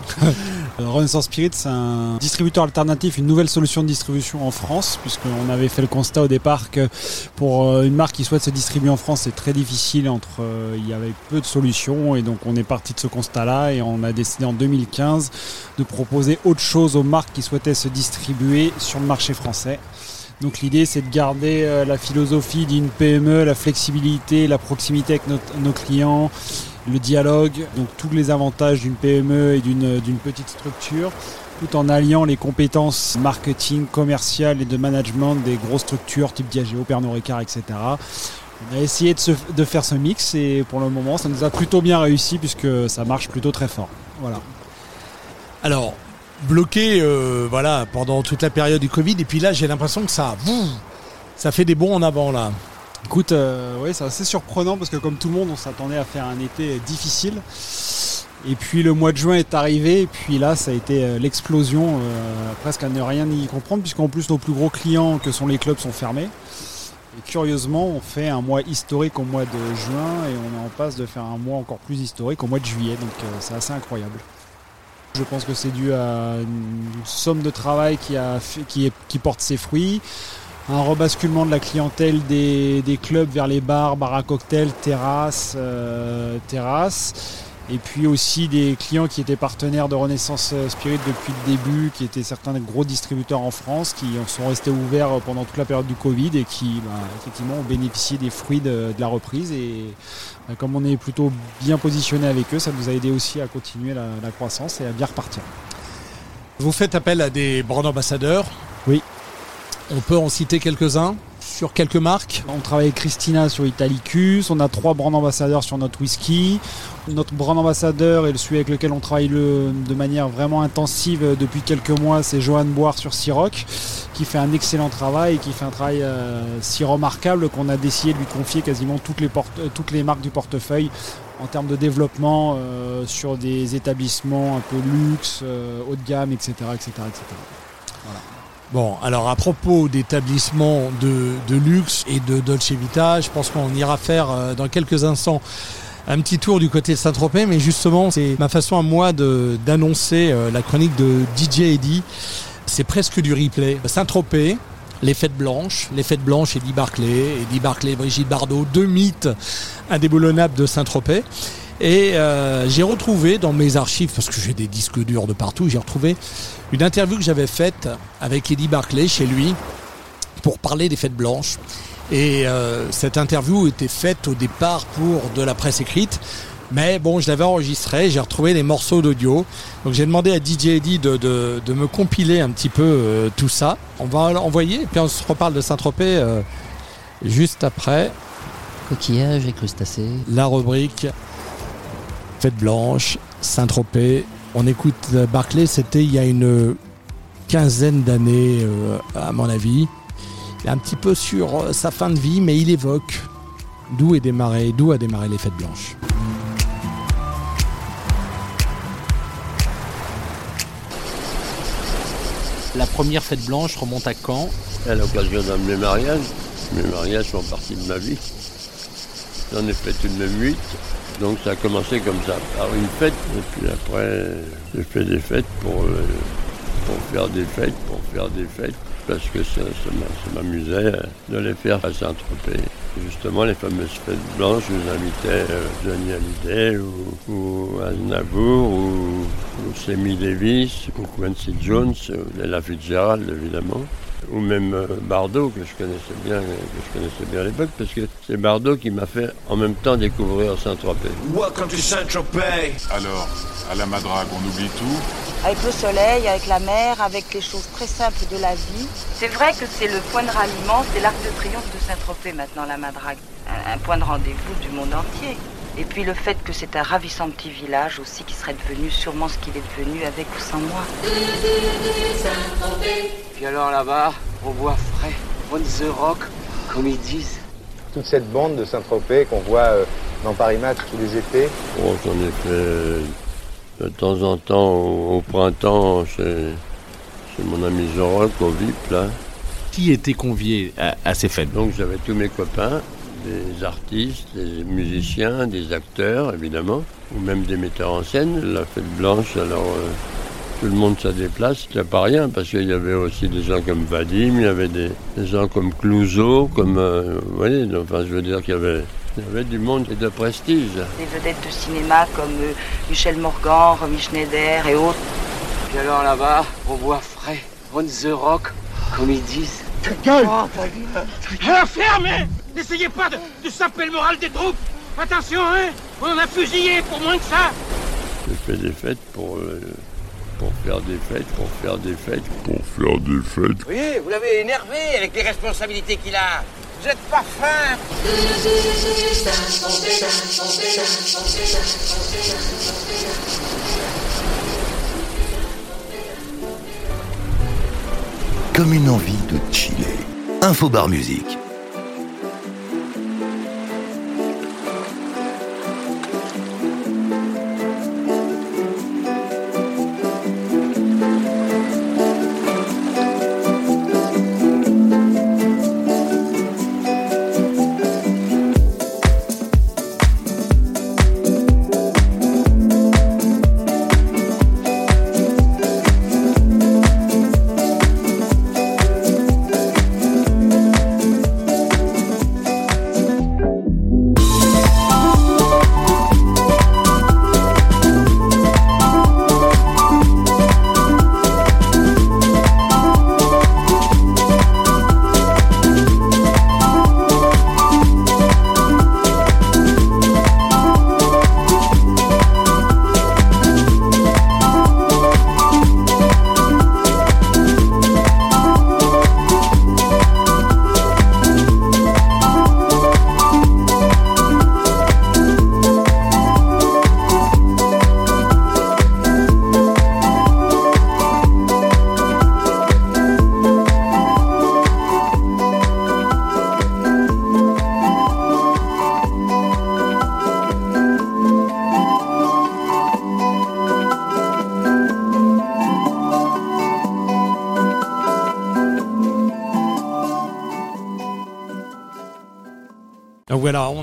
(laughs) Renaissance Spirit, c'est un distributeur alternatif, une nouvelle solution de distribution en France, puisqu'on avait fait le constat au départ que pour euh, une marque qui souhaite se distribuer en France, c'est très difficile. Entre, euh, il y avait peu de solutions, et donc on est parti de ce constat-là, et on a décidé en 2015 de proposer autre chose aux marques qui souhaitaient se distribuer sur le marché français. Donc l'idée c'est de garder euh, la philosophie d'une PME, la flexibilité, la proximité avec nos clients, le dialogue, donc tous les avantages d'une PME et d'une d'une petite structure, tout en alliant les compétences marketing, commerciales et de management des grosses structures type Diageo, Pernod Ricard, etc. On a essayé de, faire ce mix et pour le moment ça nous a plutôt bien réussi puisque ça marche plutôt très fort. Voilà. Alors, bloqué euh, voilà, pendant toute la période du Covid et puis là j'ai l'impression que ça, ça fait des bons en avant là. Écoute, euh, ouais, c'est assez surprenant parce que comme tout le monde, on s'attendait à faire un été difficile. Et puis le mois de juin est arrivé, et puis là, ça a été euh, l'explosion, euh, presque à ne rien y comprendre, puisqu'en plus nos plus gros clients, que sont les clubs, sont fermés. Et curieusement, on fait un mois historique au mois de juin, et on est en passe de faire un mois encore plus historique au mois de juillet, donc c'est assez incroyable. Je pense que c'est dû à une somme de travail qui porte ses fruits un rebasculement de la clientèle des, des clubs vers les bars, bars à cocktails, terrasses, euh, terrasses. Et puis aussi des clients qui étaient partenaires de Renaissance Spirit depuis le début, qui étaient certains gros distributeurs en France, qui sont restés ouverts pendant toute la période du Covid et qui bah, effectivement ont bénéficié des fruits de, de la reprise. Et bah, comme on est plutôt bien positionné avec eux, ça nous a aidé aussi à continuer la, la croissance et à bien repartir. Vous faites appel à des brand ambassadeurs. On peut en citer quelques-uns sur quelques marques? On travaille avec Christina sur Italicus, on a trois brand ambassadeurs sur notre whisky. Notre brand ambassadeur et celui avec lequel on travaille le- de manière vraiment intensive depuis quelques mois, c'est Johan Boire sur Ciroc, qui fait un excellent travail et qui fait un travail euh, si remarquable qu'on a décidé de lui confier quasiment toutes les, euh, marques du portefeuille en termes de développement euh, sur des établissements un peu luxe, haut de gamme, etc. etc., etc. Bon, alors à propos d'établissements de, luxe et de Dolce Vita, je pense qu'on ira faire euh, dans quelques instants un petit tour du côté de Saint-Tropez, mais justement, c'est ma façon à moi d'annoncer euh, la chronique de DJ Eddy. C'est presque du replay. Saint-Tropez, les fêtes blanches, les fêtes blanches Eddie Barclay, Eddie Barclay, Brigitte Bardot, deux mythes indéboulonnables de Saint-Tropez. Et euh, j'ai retrouvé dans mes archives, parce que j'ai des disques durs de partout, j'ai retrouvé une interview que j'avais faite avec Eddie Barclay chez lui pour parler des fêtes blanches. Et euh, cette interview était faite au départ pour de la presse écrite. Mais bon, je l'avais enregistré, j'ai retrouvé les morceaux d'audio. Donc j'ai demandé à DJ Eddie de, de, de me compiler un petit peu euh, tout ça. On va l'envoyer et puis on se reparle de Saint-Tropez euh, juste après Coquillages et crustacés. la rubrique Fête blanche, Saint-Tropez. On écoute euh, Barclay, c'était il y a une quinzaine d'années, euh, à mon avis. Il est un petit peu sur euh, sa fin de vie, mais il évoque d'où est démarré, d'où a démarré les fêtes blanches. La première fête blanche remonte à quand? À l'occasion d'un de mes mariages. Mes mariages font partie de ma vie. J'en ai fait une même huit. Donc ça a commencé comme ça, par une fête. Et puis après, j'ai fait des fêtes pour, euh, pour faire des fêtes, pour faire des fêtes. Parce que ça, ça m'a- ça m'amusait euh, de les faire à Saint-Tropez. Justement, les fameuses fêtes blanches, je vous invitais euh, Johnny Hallyday ou, ou Aznavour ou, ou Sammy Davis ou Quincy Jones, ou Ella Fitzgerald évidemment. Ou même euh, Bardot que je connaissais bien, que je connaissais bien à l'époque, parce que c'est Bardot qui m'a fait en même temps découvrir Saint-Tropez. Welcome to Saint-Tropez? Alors, à la Madrague, on oublie tout? Avec le soleil, avec la mer, avec les choses très simples de la vie. C'est vrai que c'est le point de ralliement, c'est l'arc de triomphe de Saint-Tropez maintenant, la Madrague. Un, un point de rendez-vous du monde entier. Et puis le fait que c'est un ravissant petit village aussi qui serait devenu sûrement ce qu'il est devenu avec ou sans moi. Puis alors là-bas, on voit frais, on the rock, comme ils disent. Toute cette bande de Saint-Tropez qu'on voit euh, dans Paris Match tous les étés. Oh, j'en ai fait de temps en temps au, au printemps chez, chez mon ami Zorok au VIP là. Qui était convié à, à ces fêtes? Donc j'avais tous mes copains, des artistes, des musiciens, des acteurs évidemment, ou même des metteurs en scène. La fête blanche, alors euh, tout le monde se déplace, il n'y a pas rien, parce qu'il y avait aussi des gens comme Vadim, il y avait des, des gens comme Clouseau, comme, euh, vous voyez, enfin je veux dire qu'il y avait, il y avait du monde et de prestige. Des vedettes de cinéma comme euh, Michel Morgan, Romy Schneider et autres. Puis alors là-bas, on voit frais, on the rock, comme ils disent. Ta gueule Oh, ta gueule Alors fermez N'essayez pas de, de saper le moral des troupes Attention, hein On en a fusillé pour moins que ça J'ai fait des fêtes pour, euh, pour faire des fêtes, pour faire des fêtes, pour faire des fêtes. Oui, vous l'avez énervé avec les responsabilités qu'il a. Vous êtes pas fin Comme une envie de chiller. Infobar Musique.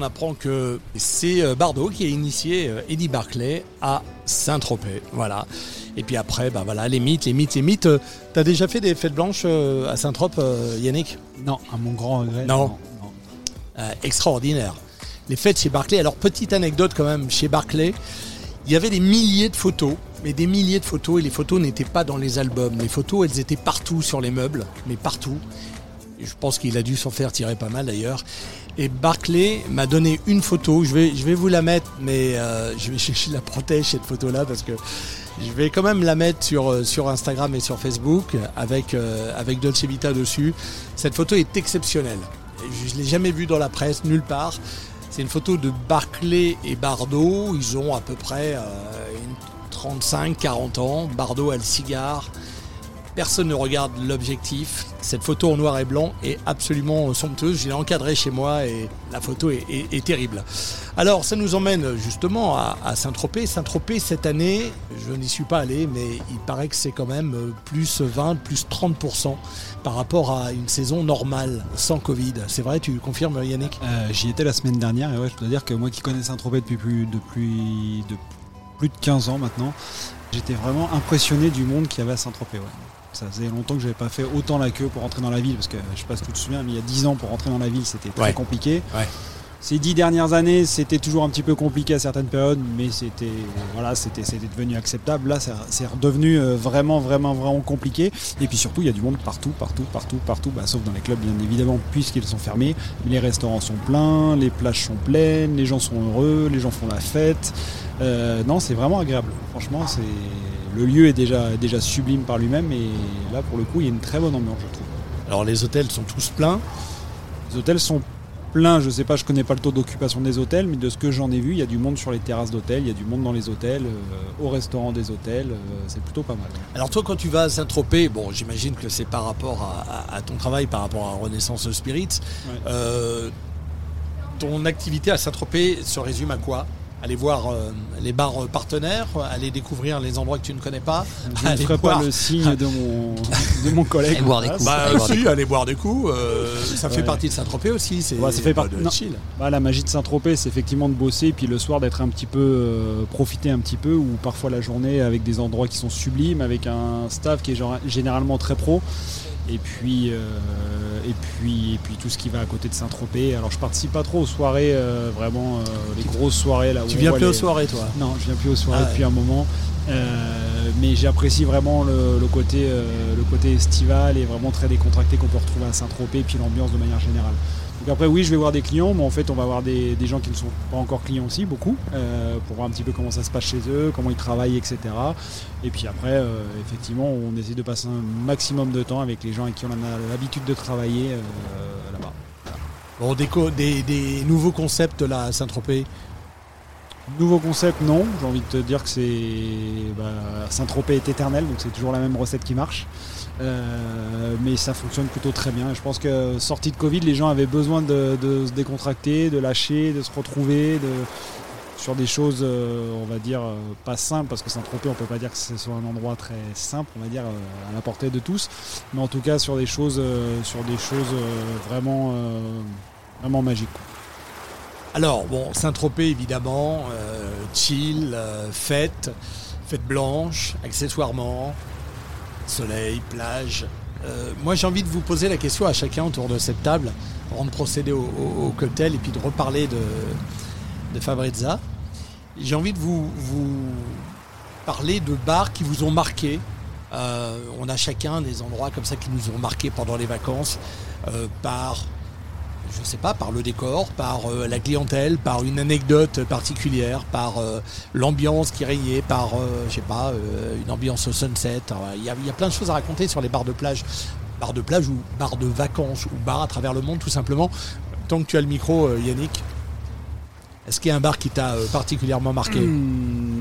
Apprend que c'est euh, Bardot qui a initié euh, Eddie Barclay à Saint-Tropez. Voilà. Et puis après, bah voilà, les mythes, les mythes, les mythes. Euh, T'as déjà fait des fêtes blanches à Saint-Tropez, Yannick? Non, à mon grand regret. Non. Euh, extraordinaire. Les fêtes chez Barclay. Alors, petite anecdote quand même, chez Barclay, il y avait des milliers de photos, mais des milliers de photos, et les photos n'étaient pas dans les albums. Les photos, elles étaient partout sur les meubles, mais partout. Je pense qu'il a dû s'en faire tirer pas mal d'ailleurs. Et Barclay m'a donné une photo, je vais, je vais vous la mettre, mais euh, je vais chercher la protège cette photo-là parce que je vais quand même la mettre sur, euh, sur Instagram et sur Facebook avec, euh, avec Dolce Vita dessus. Cette photo est exceptionnelle. Je ne l'ai jamais vue dans la presse, nulle part. C'est une photo de Barclay et Bardot. Ils ont à peu près euh, une 35-40 ans. Bardot a le cigare. Personne ne regarde l'objectif. Cette photo en noir et blanc est absolument somptueuse. Je l'ai encadrée chez moi et la photo est, terrible. Alors, ça nous emmène justement à, Saint-Tropez. Saint-Tropez, cette année, je n'y suis pas allé, mais il paraît que c'est quand même plus 20, plus 30% par rapport à une saison normale, sans Covid. C'est vrai, tu confirmes, Yannick? Euh, J'y étais la semaine dernière et ouais, je dois dire que moi qui connais Saint-Tropez depuis plus, de plus de 15 ans maintenant, j'étais vraiment impressionné du monde qu'il y avait à Saint-Tropez. Ça faisait longtemps que j'avais pas fait autant la queue pour rentrer dans la ville parce que je sais pas si tu te souviens, mais il y a 10 ans pour rentrer dans la ville c'était très Ouais. compliqué. Ouais. ces dix dernières années, c'était toujours un petit peu compliqué à certaines périodes, mais c'était voilà, c'était devenu acceptable. Là, c'est redevenu euh, vraiment, vraiment, vraiment compliqué. Et puis surtout, il y a du monde partout, partout, partout, partout. Bah, sauf dans les clubs, bien évidemment, puisqu'ils sont fermés. Les restaurants sont pleins, les plages sont pleines, les gens sont heureux, les gens font la fête. Euh, non, c'est vraiment agréable. Franchement, c'est le lieu est déjà déjà sublime par lui-même. Et là, pour le coup, il y a une très bonne ambiance, je trouve. Alors les hôtels sont tous pleins. Les hôtels sont pleins, je sais pas, je connais pas le taux d'occupation des hôtels, mais de ce que j'en ai vu, il y a du monde sur les terrasses d'hôtels, il y a du monde dans les hôtels, euh, au restaurant des hôtels, euh, c'est plutôt pas mal. Alors toi, quand tu vas à Saint-Tropez, bon, j'imagine que c'est par rapport à, à- à ton travail, par rapport à Renaissance Spirits. Euh, ton activité à Saint-Tropez se résume à quoi? Aller voir euh, les bars partenaires, aller découvrir les endroits que tu ne connais pas. Je ne (laughs) aller ferai pas le signe de mon, (laughs) de mon collègue. Et boire des coups. Bah Aller boire des si, coups. aller boire des coups. euh, ça fait Ouais. partie de Saint-Tropez aussi. C'est Ouais, ça fait partie. de non. chill. Bah, la magie de Saint-Tropez, c'est effectivement de bosser, et puis le soir d'être un petit peu euh, profiter un petit peu, ou parfois la journée avec des endroits qui sont sublimes, avec un staff qui est genre- généralement très pro. Et puis, euh, et puis, et puis tout ce qui va à côté de Saint-Tropez. Alors je participe pas trop aux soirées, euh, vraiment euh, les grosses soirées là. où Tu viens plus aux soirées, toi? Non, je viens plus aux soirées Ah ouais. depuis un moment. Euh, mais j'apprécie vraiment le, le côté, euh, le côté estival et vraiment très décontracté qu'on peut retrouver à Saint-Tropez, puis l'ambiance de manière générale. Donc après, oui, je vais voir des clients, mais en fait, on va voir des, gens qui ne sont pas encore clients aussi, beaucoup, euh, pour voir un petit peu comment ça se passe chez eux, comment ils travaillent, etc. Et puis après, effectivement, on essaie de passer un maximum de temps avec les gens avec qui on a l'habitude de travailler là-bas. Bon, des, des, des nouveaux concepts là à Saint-Tropez. Nouveau concept, non. J'ai envie de te dire que c'est bah, Saint-Tropez est éternel, donc c'est toujours la même recette qui marche. Euh, mais ça fonctionne plutôt très bien. Je pense que sortie de Covid, les gens avaient besoin de, se décontracter, de lâcher, de se retrouver, sur des choses, euh, on va dire, euh, pas simples, parce que Saint-Tropez, on peut pas dire que ce soit un endroit très simple, on va dire, à la portée de tous, mais en tout cas sur des choses, sur des choses vraiment, vraiment magiques. Alors, bon, Saint-Tropez, évidemment, euh, chill, euh, fête, fête blanche, accessoirement, soleil, plage. Euh, moi, j'ai envie de vous poser la question à chacun autour de cette table, avant de procéder au, cocktail et puis de reparler de, de. J'ai envie de vous, vous parler de bars qui vous ont marqué. On a chacun des endroits comme ça qui nous ont marqué pendant les vacances par je sais pas, par le décor, par euh, la clientèle, par une anecdote particulière, par euh, l'ambiance qui régnait, par, euh, je sais pas, euh, une ambiance au sunset. Il y, a, plein de choses à raconter sur les bars de plage. Bars de plage ou bars de vacances ou bars à travers le monde, tout simplement. Tant que tu as le micro, Yannick, est-ce qu'il y a un bar qui t'a particulièrement marqué? Hmm,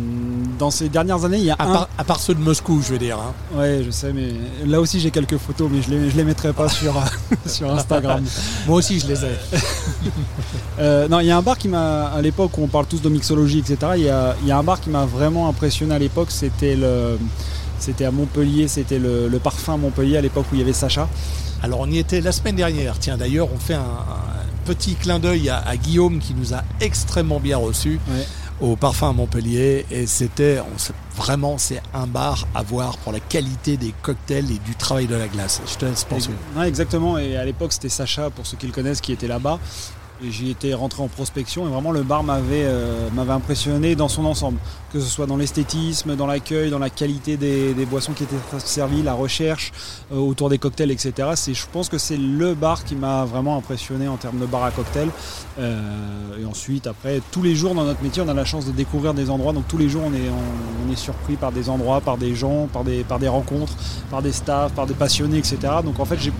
Dans ces dernières années, il y a à, un... part, à part ceux de Moscou, je veux dire. hein. Ouais, je sais, mais là aussi j'ai quelques photos, mais je les, je les mettrai pas sur, (laughs) sur Instagram. Moi aussi, je les ai. (laughs) Euh, non, il y a un bar qui m'a, à l'époque où on parle tous de mixologie, etc., il y a, il y a un bar qui m'a vraiment impressionné à l'époque, c'était le. C'était à Montpellier, c'était le, le parfum Montpellier à l'époque où il y avait Sacha. Alors on y était la semaine dernière. Tiens, d'ailleurs, on fait un, un petit clin d'œil à, à Guillaume qui nous a extrêmement bien reçus Ouais. Au Parfum à Montpellier. Et c'était vraiment, c'est un bar à voir pour la qualité des cocktails et du travail de la glace. Je te laisse penser. Exactement, et à l'époque c'était Sacha, pour ceux qui le connaissent, qui était là-bas. J'y étais rentré en prospection et vraiment le bar m'avait euh, impressionné dans son ensemble, que ce soit dans l'esthétisme, dans l'accueil, dans la qualité des, des boissons qui étaient servies, la recherche euh, autour des cocktails, etc. Je pense que c'est le bar qui m'a vraiment impressionné en termes de bar à cocktail. Euh, et ensuite, après, tous les jours dans notre métier, on a la chance de découvrir des endroits. Donc tous les jours, on est, on est surpris par des endroits, par des gens, par des, par des rencontres, par des staffs, par des passionnés, etc. Donc en fait, j'ai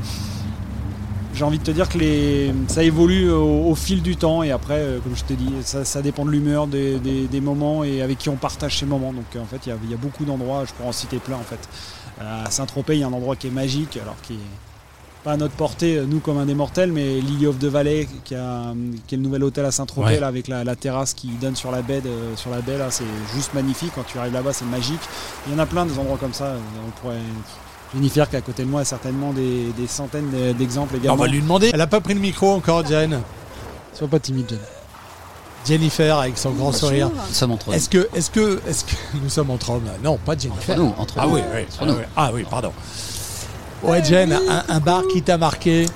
j'ai envie de te dire que les, ça évolue au, au fil du temps et après, euh, comme je t'ai dit, ça, ça dépend de l'humeur, des, des- des moments et avec qui on partage ces moments. Donc euh, en fait, il y y a beaucoup d'endroits, je pourrais en citer plein en fait. Euh, à Saint-Tropez, il y a un endroit qui est magique, alors qui est pas à notre portée, nous comme un des mortels, mais Lily of the Valley, qui, a, qui est le nouvel hôtel à Saint-Tropez, Ouais. avec la, la terrasse qui donne sur la baie, sur la baie là, c'est juste magnifique. Quand tu arrives là-bas, c'est magique. Il y en a plein des endroits comme ça. On pourrait. Jennifer qui est à côté de moi a certainement des, des centaines de- d'exemples On également. va lui demander. Elle a pas pris le micro encore, Jen. Sois pas timide, Jen. Jennifer avec son grand sourire. Nous sommes entre Est-ce que, est-ce que, est-ce que (laughs) nous sommes entre hommes? Non, pas Jennifer. Entre nous, entre ah nous. oui, oui, Entre ah nous. oui. Ah oui, pardon. Ouais, Jen, un, un bar qui t'a marqué?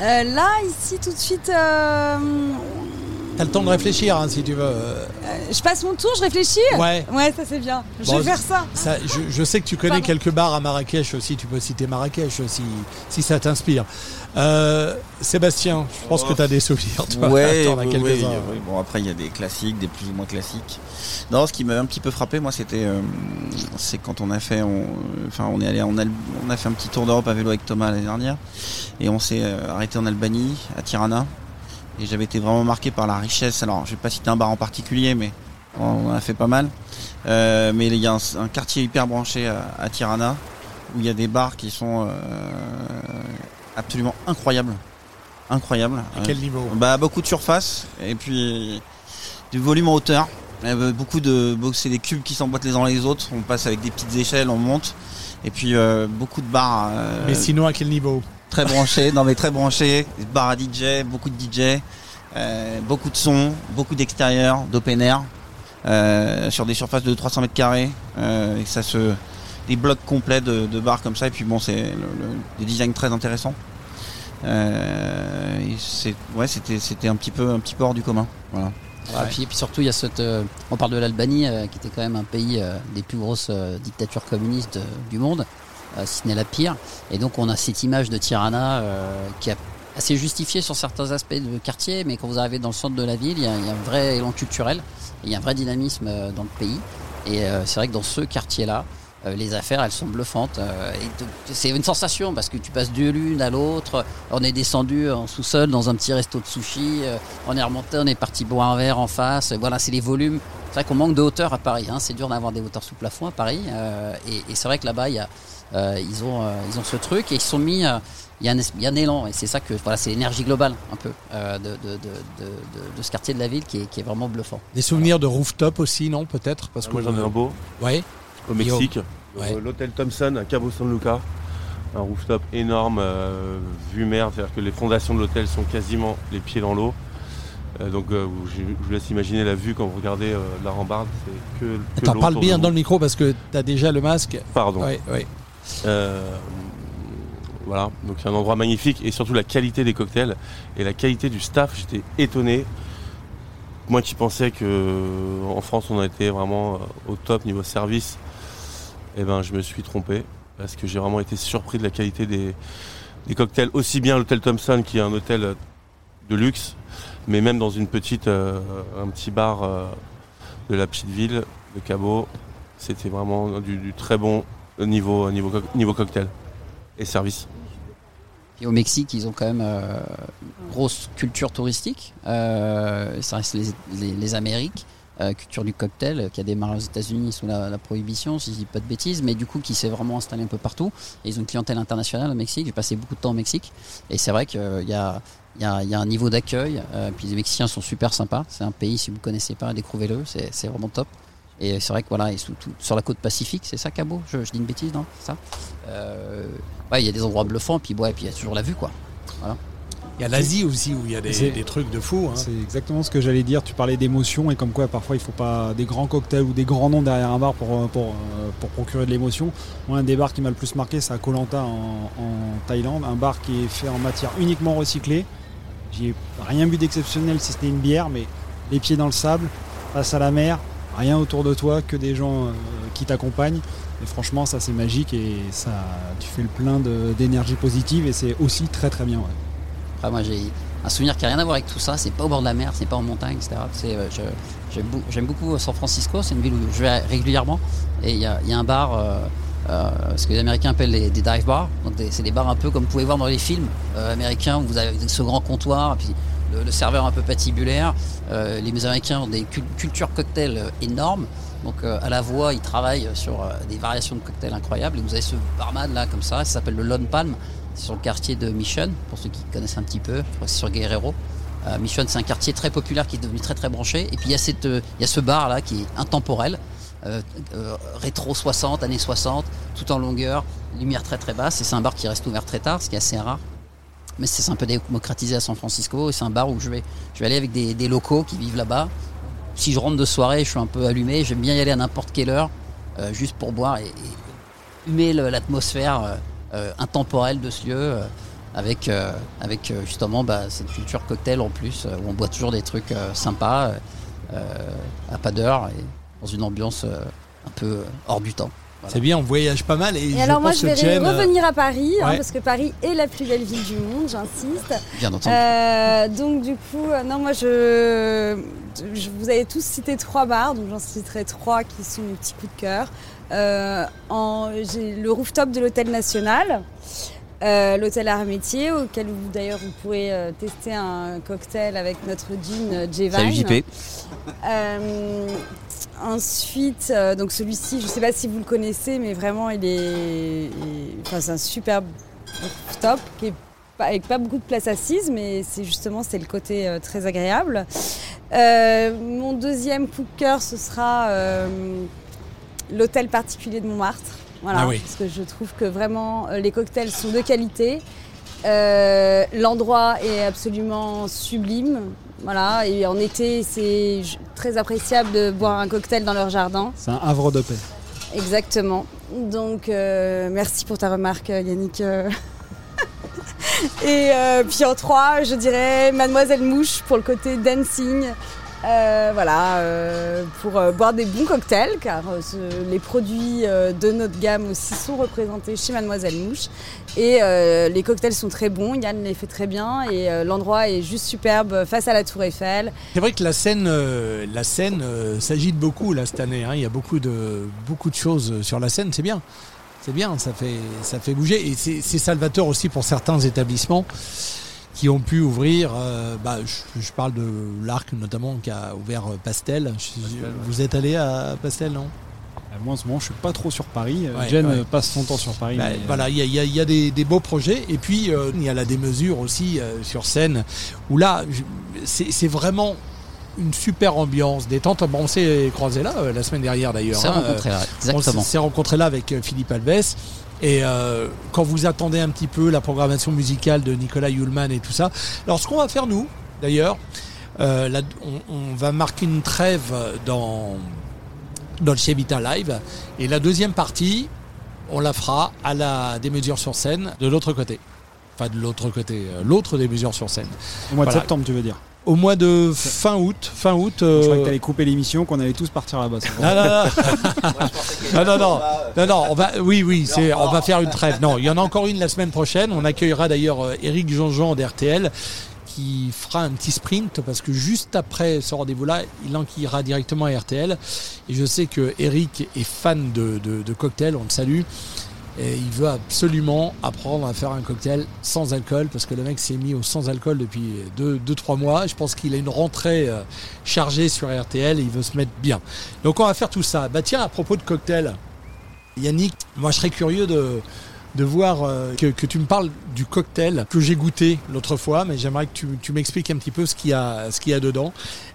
Euh, là, ici, tout de suite, euh, T'as le temps de réfléchir hein, si tu veux. Euh, je passe mon tour, je réfléchis Ouais. Ouais, ça c'est bien. Je Bon, vais faire ça. Ça, je, je sais que tu connais Pardon. quelques bars à Marrakech aussi. Tu peux citer Marrakech si, si ça t'inspire. Euh, Sébastien, je pense que tu as des souvenirs. Toi. Ouais. Bon, après, il y a des classiques, des plus ou moins classiques. Non, ce qui m'a un petit peu frappé, moi, c'était, euh, c'est quand on a fait, on, enfin, on est allé on a fait un petit tour d'Europe à vélo avec Thomas l'année dernière, et on s'est euh, arrêté en Albanie, à Tirana, et j'avais été vraiment marqué par la richesse. Alors, je vais pas citer un bar en particulier, mais on en a fait pas mal. Euh, mais il y a un, un quartier hyper branché à, à Tirana, où il y a des bars qui sont euh, absolument incroyables. Incroyables. À quel Euh, niveau Bah beaucoup de surface et puis du volume en hauteur. Beaucoup de c'est des cubes qui s'emboîtent les uns les autres. On passe avec des petites échelles, on monte. Et puis euh, beaucoup de bars. Mais sinon, à quel niveau Très branchés, non mais très branchés. Des bars à DJ, beaucoup de DJ, euh, beaucoup de sons, beaucoup d'extérieur, d'open air, euh, sur des surfaces de 300 mètres carrés. Euh, et ça se des blocs complets de, de bars comme ça. Et puis bon, c'est le- le- des designs très intéressants. Euh, et c'est ouais, c'était c'était un petit peu un petit peu hors du commun. Voilà. Ah, puis, surtout, il y a cette. euh, on parle de l'Albanie, euh, qui était quand même un pays euh, des plus grosses euh, dictatures communistes du monde, si ce n'est la pire. Et donc, on a cette image de Tirana euh, qui est assez justifiée sur certains aspects de quartier, mais quand vous arrivez dans le centre de la ville, il y a, a un vrai élan culturel, il y a un vrai dynamisme euh, dans le pays. Et euh, c'est vrai que dans ce quartier-là, euh, les affaires, elles sont bluffantes. euh, c'est une sensation parce que tu passes de l'une à l'autre. On est descendu en sous-sol dans un petit resto de sushi. euh, on est remonté, on est parti boire un verre en face. Voilà, c'est les volumes. C'est vrai qu'on manque de hauteur à Paris. hein, C'est dur d'avoir des hauteurs sous plafond à Paris. euh, et c'est vrai que là-bas, il y a, euh, ils ont, euh, ils ont ce truc et ils se sont mis. euh, il y, a un, es- il y a un élan et c'est ça que voilà, c'est l'énergie globale un peu euh, de, de, de, de, de- de ce quartier de la ville qui est, qui est vraiment bluffant. Des souvenirs de rooftop aussi, non Peut-être? Parce Ah, moi, j'en ai un beau. Ouais. Au Mexique, Ouais. euh, l'hôtel Thompson à Cabo San Lucas. Un rooftop énorme, euh, vue mer, c'est-à-dire que les fondations de l'hôtel sont quasiment les pieds dans l'eau. Euh, donc euh, je, je vous laisse imaginer la vue quand vous regardez euh, la rambarde. C'est que, que Attends, parle bien dans le micro parce que tu as déjà le masque. Pardon. Ouais, ouais. Euh, voilà, donc c'est un endroit magnifique et surtout la qualité des cocktails et la qualité du staff, j'étais étonné. Moi qui pensais que en France on a été vraiment euh, au top niveau service, eh ben je me suis trompé parce que j'ai vraiment été surpris de la qualité des, cocktails, aussi bien l'hôtel Thompson qui est un hôtel euh, de luxe, mais même dans euh, un petit bar euh, de la petite ville de Cabo, c'était vraiment du très bon niveau, niveau, co- niveau cocktail et service. Et au Mexique, ils ont quand même euh, une grosse culture touristique. Euh, ça reste les, Amériques, euh, culture du cocktail, euh, qui a démarré aux États-Unis sous la, prohibition, si je dis pas de bêtises, mais du coup qui s'est vraiment installé un peu partout. Et ils ont une clientèle internationale au Mexique. J'ai passé beaucoup de temps au Mexique. Et c'est vrai qu'il y a, un niveau d'accueil. euh, puis les Mexicains sont super sympas. C'est un pays, si vous ne connaissez pas, découvrez-le. C'est vraiment top. Et c'est vrai que voilà, et sous- tout- sur la côte pacifique, c'est ça Cabo? Je, je dis une bêtise, non? Ça? Euh, Ouais, il y a des endroits bluffants, puis ouais, puis il y a toujours la vue, quoi. Voilà. Il y a l'Asie aussi où il y a des, trucs de fou. hein. C'est exactement ce que j'allais dire. Tu parlais d'émotion et comme quoi parfois il faut pas des grands cocktails ou des grands noms derrière un bar pour, euh, pour, euh, pour procurer de l'émotion. Moi, un des bars qui m'a le plus marqué, c'est à Koh Lanta en, en Thaïlande. Un bar qui est fait en matière uniquement recyclée. J'ai rien bu d'exceptionnel si c'était une bière, mais les pieds dans le sable, face à la mer, rien autour de toi, que des gens euh, qui t'accompagnent. Et franchement, ça c'est magique et ça, tu fais le plein d'énergie positive et c'est aussi très très bien. Après, moi, j'ai un souvenir qui n'a rien à voir avec tout ça. C'est pas au bord de la mer, c'est pas en montagne, etc. Euh, j'aime, beaucoup San Francisco. C'est une ville où je vais régulièrement. Et il y a, un bar, euh, ce que les Américains appellent des dive bars. Donc, c'est des bars un peu comme vous pouvez voir dans les films américains où vous avez ce grand comptoir, et puis le, serveur un peu patibulaire. Euh, les Américains ont des cul- cultures cocktails euh, énormes. Donc euh, à la voix, ils travaillent sur des variations de cocktails incroyables. Et vous avez ce barman là comme ça, ça s'appelle le Lone Palm. C'est sur le quartier de Mission, pour ceux qui connaissent un petit peu. C'est sur Guerrero. Mission, c'est un quartier très populaire qui est devenu très très branché. Et puis il y a, cette, il y a ce bar là qui est intemporel. rétro 60, années 60, tout en longueur, lumière très très basse. Et c'est un bar qui reste ouvert très tard, ce qui est assez rare. Mais c'est un peu démocratisé à San Francisco. C'est un bar où je vais, je vais aller avec des, locaux qui vivent là-bas. Si je rentre de soirée, je suis un peu allumé. J'aime bien y aller à n'importe quelle heure, euh, juste pour boire et, humer l'atmosphère euh, euh, intemporelle de ce lieu. Avec, avec justement bah, cette culture cocktail en plus, où on boit toujours des trucs sympas, à pas d'heure, et dans une ambiance un peu hors du temps. Voilà. C'est bien, on voyage pas mal. Et, Et je alors moi je vais Jen, revenir à Paris, hein, parce que Paris est la plus belle ville du monde, j'insiste. Bien entendu. Euh, donc du coup, euh, non moi je, je- vous avez tous cité trois bars, donc j'en citerai trois qui sont mes petits coups de cœur. Euh, en- J'ai le rooftop de l'hôtel national. Euh, l'hôtel Armétier, auquel vous d'ailleurs vous pourrez euh, tester un cocktail avec notre gin euh, J-Vine. Salut JP. Euh, ensuite, donc celui-ci, je ne sais pas si vous le connaissez, mais vraiment, il est, il- enfin, c'est un superbe top qui est pas, avec pas beaucoup de place assise, mais c'est justement c'est le côté très agréable. Mon deuxième coup de cœur, ce sera l'hôtel particulier de Montmartre. Voilà, Ah oui. parce que je trouve que vraiment euh, les cocktails sont de qualité. Euh, L'endroit est absolument sublime. Voilà, et en été, c'est très appréciable de boire un cocktail dans leur jardin. C'est un havre de paix. Exactement. Donc, euh, merci pour ta remarque, Yannick. (laughs) Et euh, puis en trois, je dirais Mademoiselle Mouche pour le côté dancing. Euh, voilà, euh, pour euh, boire des bons cocktails, car euh, les produits euh, de notre gamme aussi sont représentés chez Mademoiselle Mouche. Et les cocktails sont très bons, Yann les fait très bien, et l'endroit est juste superbe face à la Tour Eiffel. C'est vrai que la scène, la scène s'agite beaucoup là cette année. hein. Il y a beaucoup de, beaucoup de choses sur la scène. C'est bien. C'est bien, ça fait, ça fait bouger. Et c'est salvateur aussi pour certains établissements qui ont pu ouvrir. euh, bah, je, je parle de l'Arc notamment qui a ouvert euh, Pastel. Je- vous êtes allé à Pastel, non? Euh, Moi en ce moment je suis pas trop sur Paris. Ouais, Jen ouais. euh, passe son temps sur Paris. Bah, mais, voilà, il y a, il y a- il y a des, des beaux projets et puis euh, il y a la démesure aussi euh, sur scène où là c'est vraiment une super ambiance détente. Bon, on s'est croisé là euh, la semaine dernière d'ailleurs. On s'est hein, rencontrés là, euh, exactement. On s'est rencontré là avec Philippe Alves. Et euh, quand vous attendez un petit peu la programmation musicale de Nicolas Yulman et tout ça, alors ce qu'on va faire nous, d'ailleurs, euh, là, on, on va marquer une trêve dans Dolce Vita Live. Et la deuxième partie, on la fera à la démesure sur scène de l'autre côté. Enfin, de l'autre côté, euh, l'autre démesure sur scène. Au mois de septembre tu veux dire Au mois de fin août. Fin août. Je euh, croyais que t'allais couper l'émission, qu'on allait tous partir là-bas. (laughs) non, non, non. non, non, non, non, non, on va, oui, oui, c'est, on va faire une trêve. Non, il y en a encore une la semaine prochaine. On accueillera d'ailleurs euh, Eric Jean-Jean d'RTL qui fera un petit sprint parce que juste après ce rendez-vous-là, il enquillera directement à RTL. Et je sais que Eric est fan de, de, de cocktails, on le salue. Et il veut absolument apprendre à faire un cocktail sans alcool parce que le mec s'est mis au sans alcool depuis 2-3 mois. Je pense qu'il a une rentrée euh, chargée sur RTL et il veut se mettre bien. Donc on va faire tout ça. Bah tiens, à propos de cocktail, Yannick, moi je serais curieux de, de voir euh, que, tu me parles du cocktail que j'ai goûté l'autre fois, mais j'aimerais que tu, tu m'expliques un petit peu ce qu'il y a, y a dedans.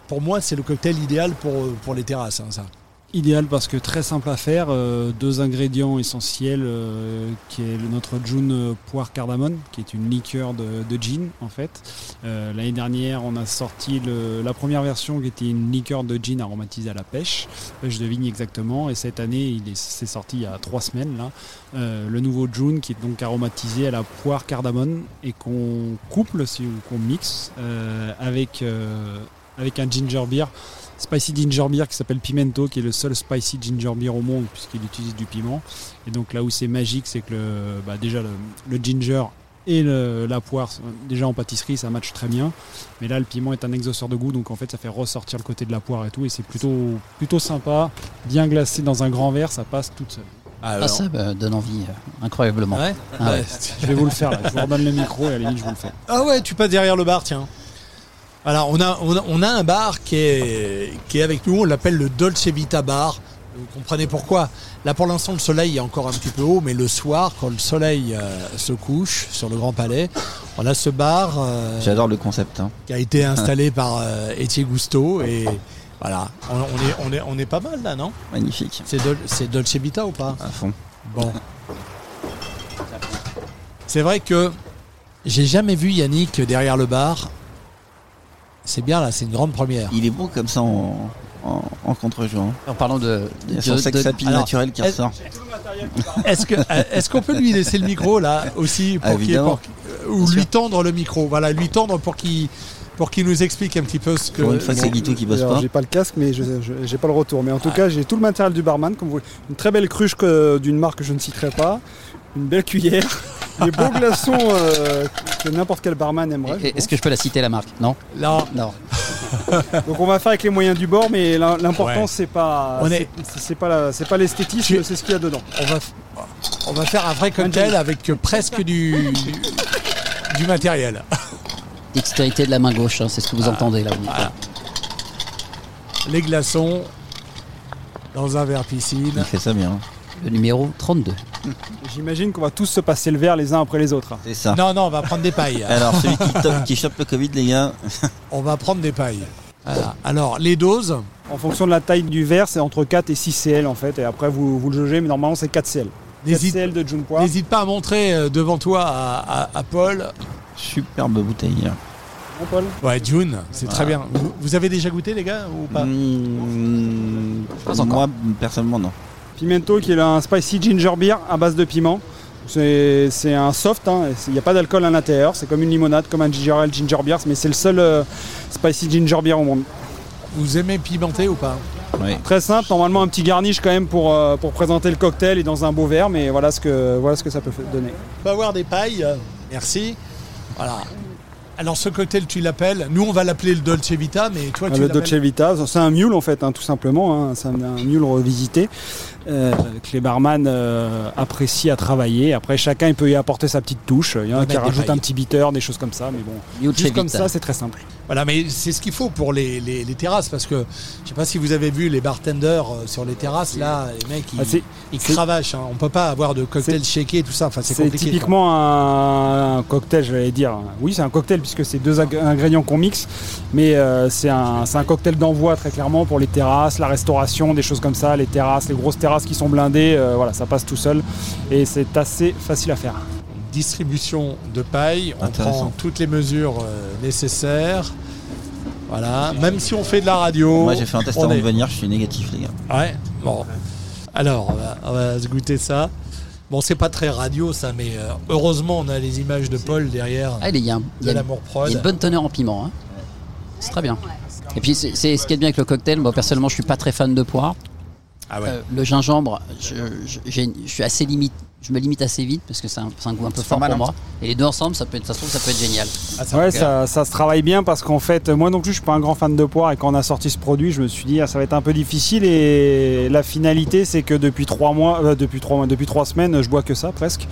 Pour moi, c'est le cocktail idéal pour, pour les terrasses, hein, ça. Idéal parce que très simple à faire, euh, deux ingrédients essentiels euh, qui est notre June euh, poire cardamone, qui est une liqueur de, de gin en fait. Euh, L'année dernière, on a sorti le- la première version qui était une liqueur de gin aromatisée à la pêche, pêche de vigne exactement. Et cette année, il est, sorti il y a trois semaines là, euh, le nouveau June qui est donc aromatisé à la poire cardamone et qu'on couple, si, qu'on mixe euh, avec avec un ginger beer spicy ginger beer qui s'appelle Pimento, qui est le seul spicy ginger beer au monde puisqu'il utilise du piment. Et donc là où c'est magique, c'est que le, bah déjà le, le ginger et le- la poire, déjà en pâtisserie, ça match très bien. Mais là, le piment est un exhausteur de goût, donc en fait, ça fait ressortir le côté de la poire et tout. Et c'est plutôt, plutôt sympa, bien glacé dans un grand verre, ça passe toute seule. Ah, ça me donne envie, euh, incroyablement. Ouais Ah ouais. Ouais. (laughs) Je vais vous le faire là, je vous redonne le micro et à la limite, je vous le fais. Ah ouais, tu passes derrière le bar, tiens. Alors, on a, on a, on a un bar qui est, qui est avec nous, on l'appelle le Dolce Vita Bar. Vous comprenez pourquoi? Là, pour l'instant, le soleil est encore un petit peu haut, mais le soir, quand le soleil euh, se couche sur le Grand Palais, on a ce bar euh, J'adore le concept. hein. qui a été installé par euh, Etienne Gusto et voilà, on, on est, on, est, on est pas mal là, non? Magnifique. C'est Dol- c'est Dolce Vita ou pas? À fond. Bon. C'est vrai que j'ai jamais vu Yannick derrière le bar. C'est bien là, c'est une grande première. Il est beau comme ça en, en, en contre-jour. En parlant de. Il y a de- son sex de- appeal Alors, naturel qui est-ce- ressort. Est-ce que est-ce qu'on peut lui laisser le micro là aussi Ah, pour pour- ou lui tendre le micro. Voilà, lui tendre pour qu'il pour qu'il nous explique un petit peu ce que. Pour une fois que c'est Guitou qui bosse Alors, pas. J'ai pas le casque, mais j'ai pas le retour. Mais en tout cas, j'ai tout le matériel du barman, comme vous voyez. Une très belle cruche d'une marque que je ne citerai pas, une belle cuillère, des beaux glaçons euh, que n'importe quel barman aimerait. Et- Est-ce que je peux la citer la marque? Non? Non. Non. (laughs) Donc on va faire avec les moyens du bord, mais l'im- l'important Ouais. c'est pas On est- c'est- c'est pas la- c'est pas l'esthétisme, c'est ce qu'il y a dedans. On va, on va faire un vrai cocktail avec euh, presque du, du matériel. (laughs) Dextérité de la main gauche, hein, c'est ce que vous Ah, entendez là. voilà. Les glaçons dans un verre piscine. Il fait ça bien. Le numéro 32. J'imagine qu'on va tous se passer le verre les uns après les autres. C'est ça. Non, non, on va prendre des pailles. (laughs) Alors, celui qui, qui chope le Covid, les gars. (laughs) On va prendre des pailles. Voilà. Alors, les doses En fonction de la taille du verre, c'est entre 4 et 6 CL en fait, et après vous, vous le jaugez, mais normalement c'est 4 CL. 4 N'hésite- CL de Junpois. N'hésite pas à montrer euh, devant toi à, à- à Paul. Superbe bouteille. Bon, Paul Ouais, June, c'est très bien. Vous, vous avez déjà goûté, les gars, ou pas Mmh, moi, personnellement, non. Pimento qui est un spicy ginger beer à base de piment. C'est c'est un soft, hein, il n'y a pas d'alcool à l'intérieur, c'est comme une limonade, comme un ginger ale ginger beer, mais c'est le seul euh, spicy ginger beer au monde. Vous aimez pimenter ou pas? Oui. Très simple, normalement un petit garnish quand même pour, euh, pour présenter le cocktail et dans un beau verre, mais voilà ce que, voilà ce que ça peut donner. On peut avoir des pailles. euh, Merci. Voilà. Alors, ce cocktail, tu l'appelles. Nous, on va l'appeler le Dolce Vita, mais toi, tu le l'appelles. Dolce Vita, c'est un mule en fait, hein, tout simplement. hein. C'est un, un mule revisité euh, que les barman euh, apprécient à travailler. Après, chacun il peut y apporter sa petite touche. Il y en a qui pailles. un petit bitter, des choses comme ça. Mais bon, juste comme ça, c'est très simple. Voilà, mais c'est ce qu'il faut pour les, les- les terrasses, parce que je sais pas si vous avez vu les bartenders euh, sur les terrasses, là, les mecs, ils, Ah, ils cravachent. hein. On peut pas avoir de cocktail shaké et tout ça. Enfin, c'est compliqué. typiquement un, un cocktail, j'allais dire. Oui, c'est un cocktail puisque c'est deux ag- ingrédients qu'on mixe, mais euh, c'est un, c'est un cocktail d'envoi très clairement pour les terrasses, la restauration, des choses comme ça, les terrasses, les grosses terrasses qui sont blindées, euh, voilà, ça passe tout seul et c'est assez facile à faire. Distribution de paille, on prend toutes les mesures euh, nécessaires. Voilà, même si on fait de la radio. Moi, j'ai fait un test avant est- de venir, je suis négatif, les gars. Ouais, bon. Alors, on va, on va se goûter ça. Bon, c'est pas très radio ça, mais euh, heureusement, on a les images de Paul derrière. Ah, il y a, un- il y a de une- l'amour il y a une bonne teneur en piment. hein. C'est très bien. Et puis, c'est c'est ce qui est bien avec le cocktail. Moi, personnellement, je suis pas très fan de poire. Ah ouais. Euh, le gingembre, je, je- j'ai- je suis assez limite. Je me limite assez vite parce que c'est un, un goût un peu fort pour hein. moi. Et les deux ensemble, ça peut être, ça se trouve, ça peut être génial. Ah, ça- Ouais, ça, ça se travaille bien parce qu'en fait, moi non plus, je suis pas un grand fan de poire et quand on a sorti ce produit, je me suis dit, ah, ça va être un peu difficile et la finalité, c'est que depuis trois mois, euh, depuis trois mois, depuis trois semaines, je bois que ça presque.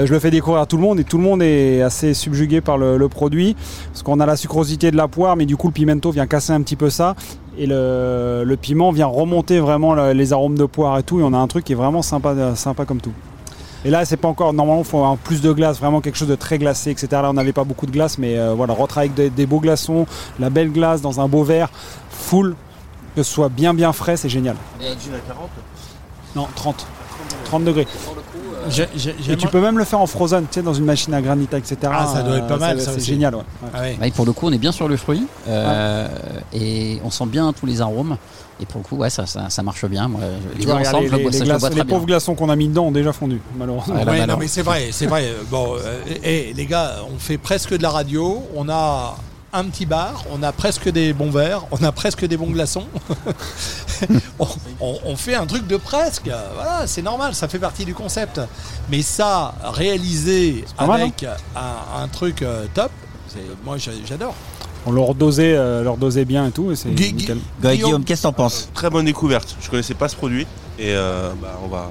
Euh, je le fais découvrir à tout le monde et tout le monde est assez subjugué par le, le produit parce qu'on a la sucrosité de la poire, mais du coup, le pimento vient casser un petit peu ça. Et le, le piment vient remonter vraiment le- les arômes de poire et tout. Et on a un truc qui est vraiment sympa, sympa comme tout. Et là, c'est pas encore. Normalement, il faut avoir plus de glace, vraiment quelque chose de très glacé, etc. Là, on n'avait pas beaucoup de glace, mais euh, voilà, retravailler avec des, des beaux glaçons, la belle glace dans un beau verre, full, que ce soit bien bien frais, c'est génial. Non, 30. 30 degrés. Et tu peux même le faire en frozen, tu sais, dans une machine à granit, etc. Ah, ça doit être pas Euh, mal, C'est génial, ouais. ouais. Ah ouais. Ouais, pour le coup, on est bien sur le fruit euh, et on sent bien tous les arômes. Et pour le coup, ouais, ça, ça, ça marche bien. Moi, je- les deux ensemble, je les, le bois- les ça, je le glaçons- bois les très bien. pauvres glaçons qu'on a mis dedans ont déjà fondu, malheureusement. Ouais, là, Ouais, bah non, mais c'est vrai, c'est vrai. Bon, euh, eh, les gars, on fait presque de la radio, on a un petit bar, on a presque des bons verres, on a presque des bons glaçons. (laughs) on, on- on fait un truc de presque. Voilà, c'est normal, ça fait partie du concept. Mais ça, réalisé mal, avec un, un truc euh, top, c'est- moi j'a- j'adore. On leur dosait, euh, leur dosait bien et tout, et c'est. Guillaume, Guillaume, qu'est-ce que t'en penses Très bonne découverte. Je connaissais pas ce produit et euh, bah, on va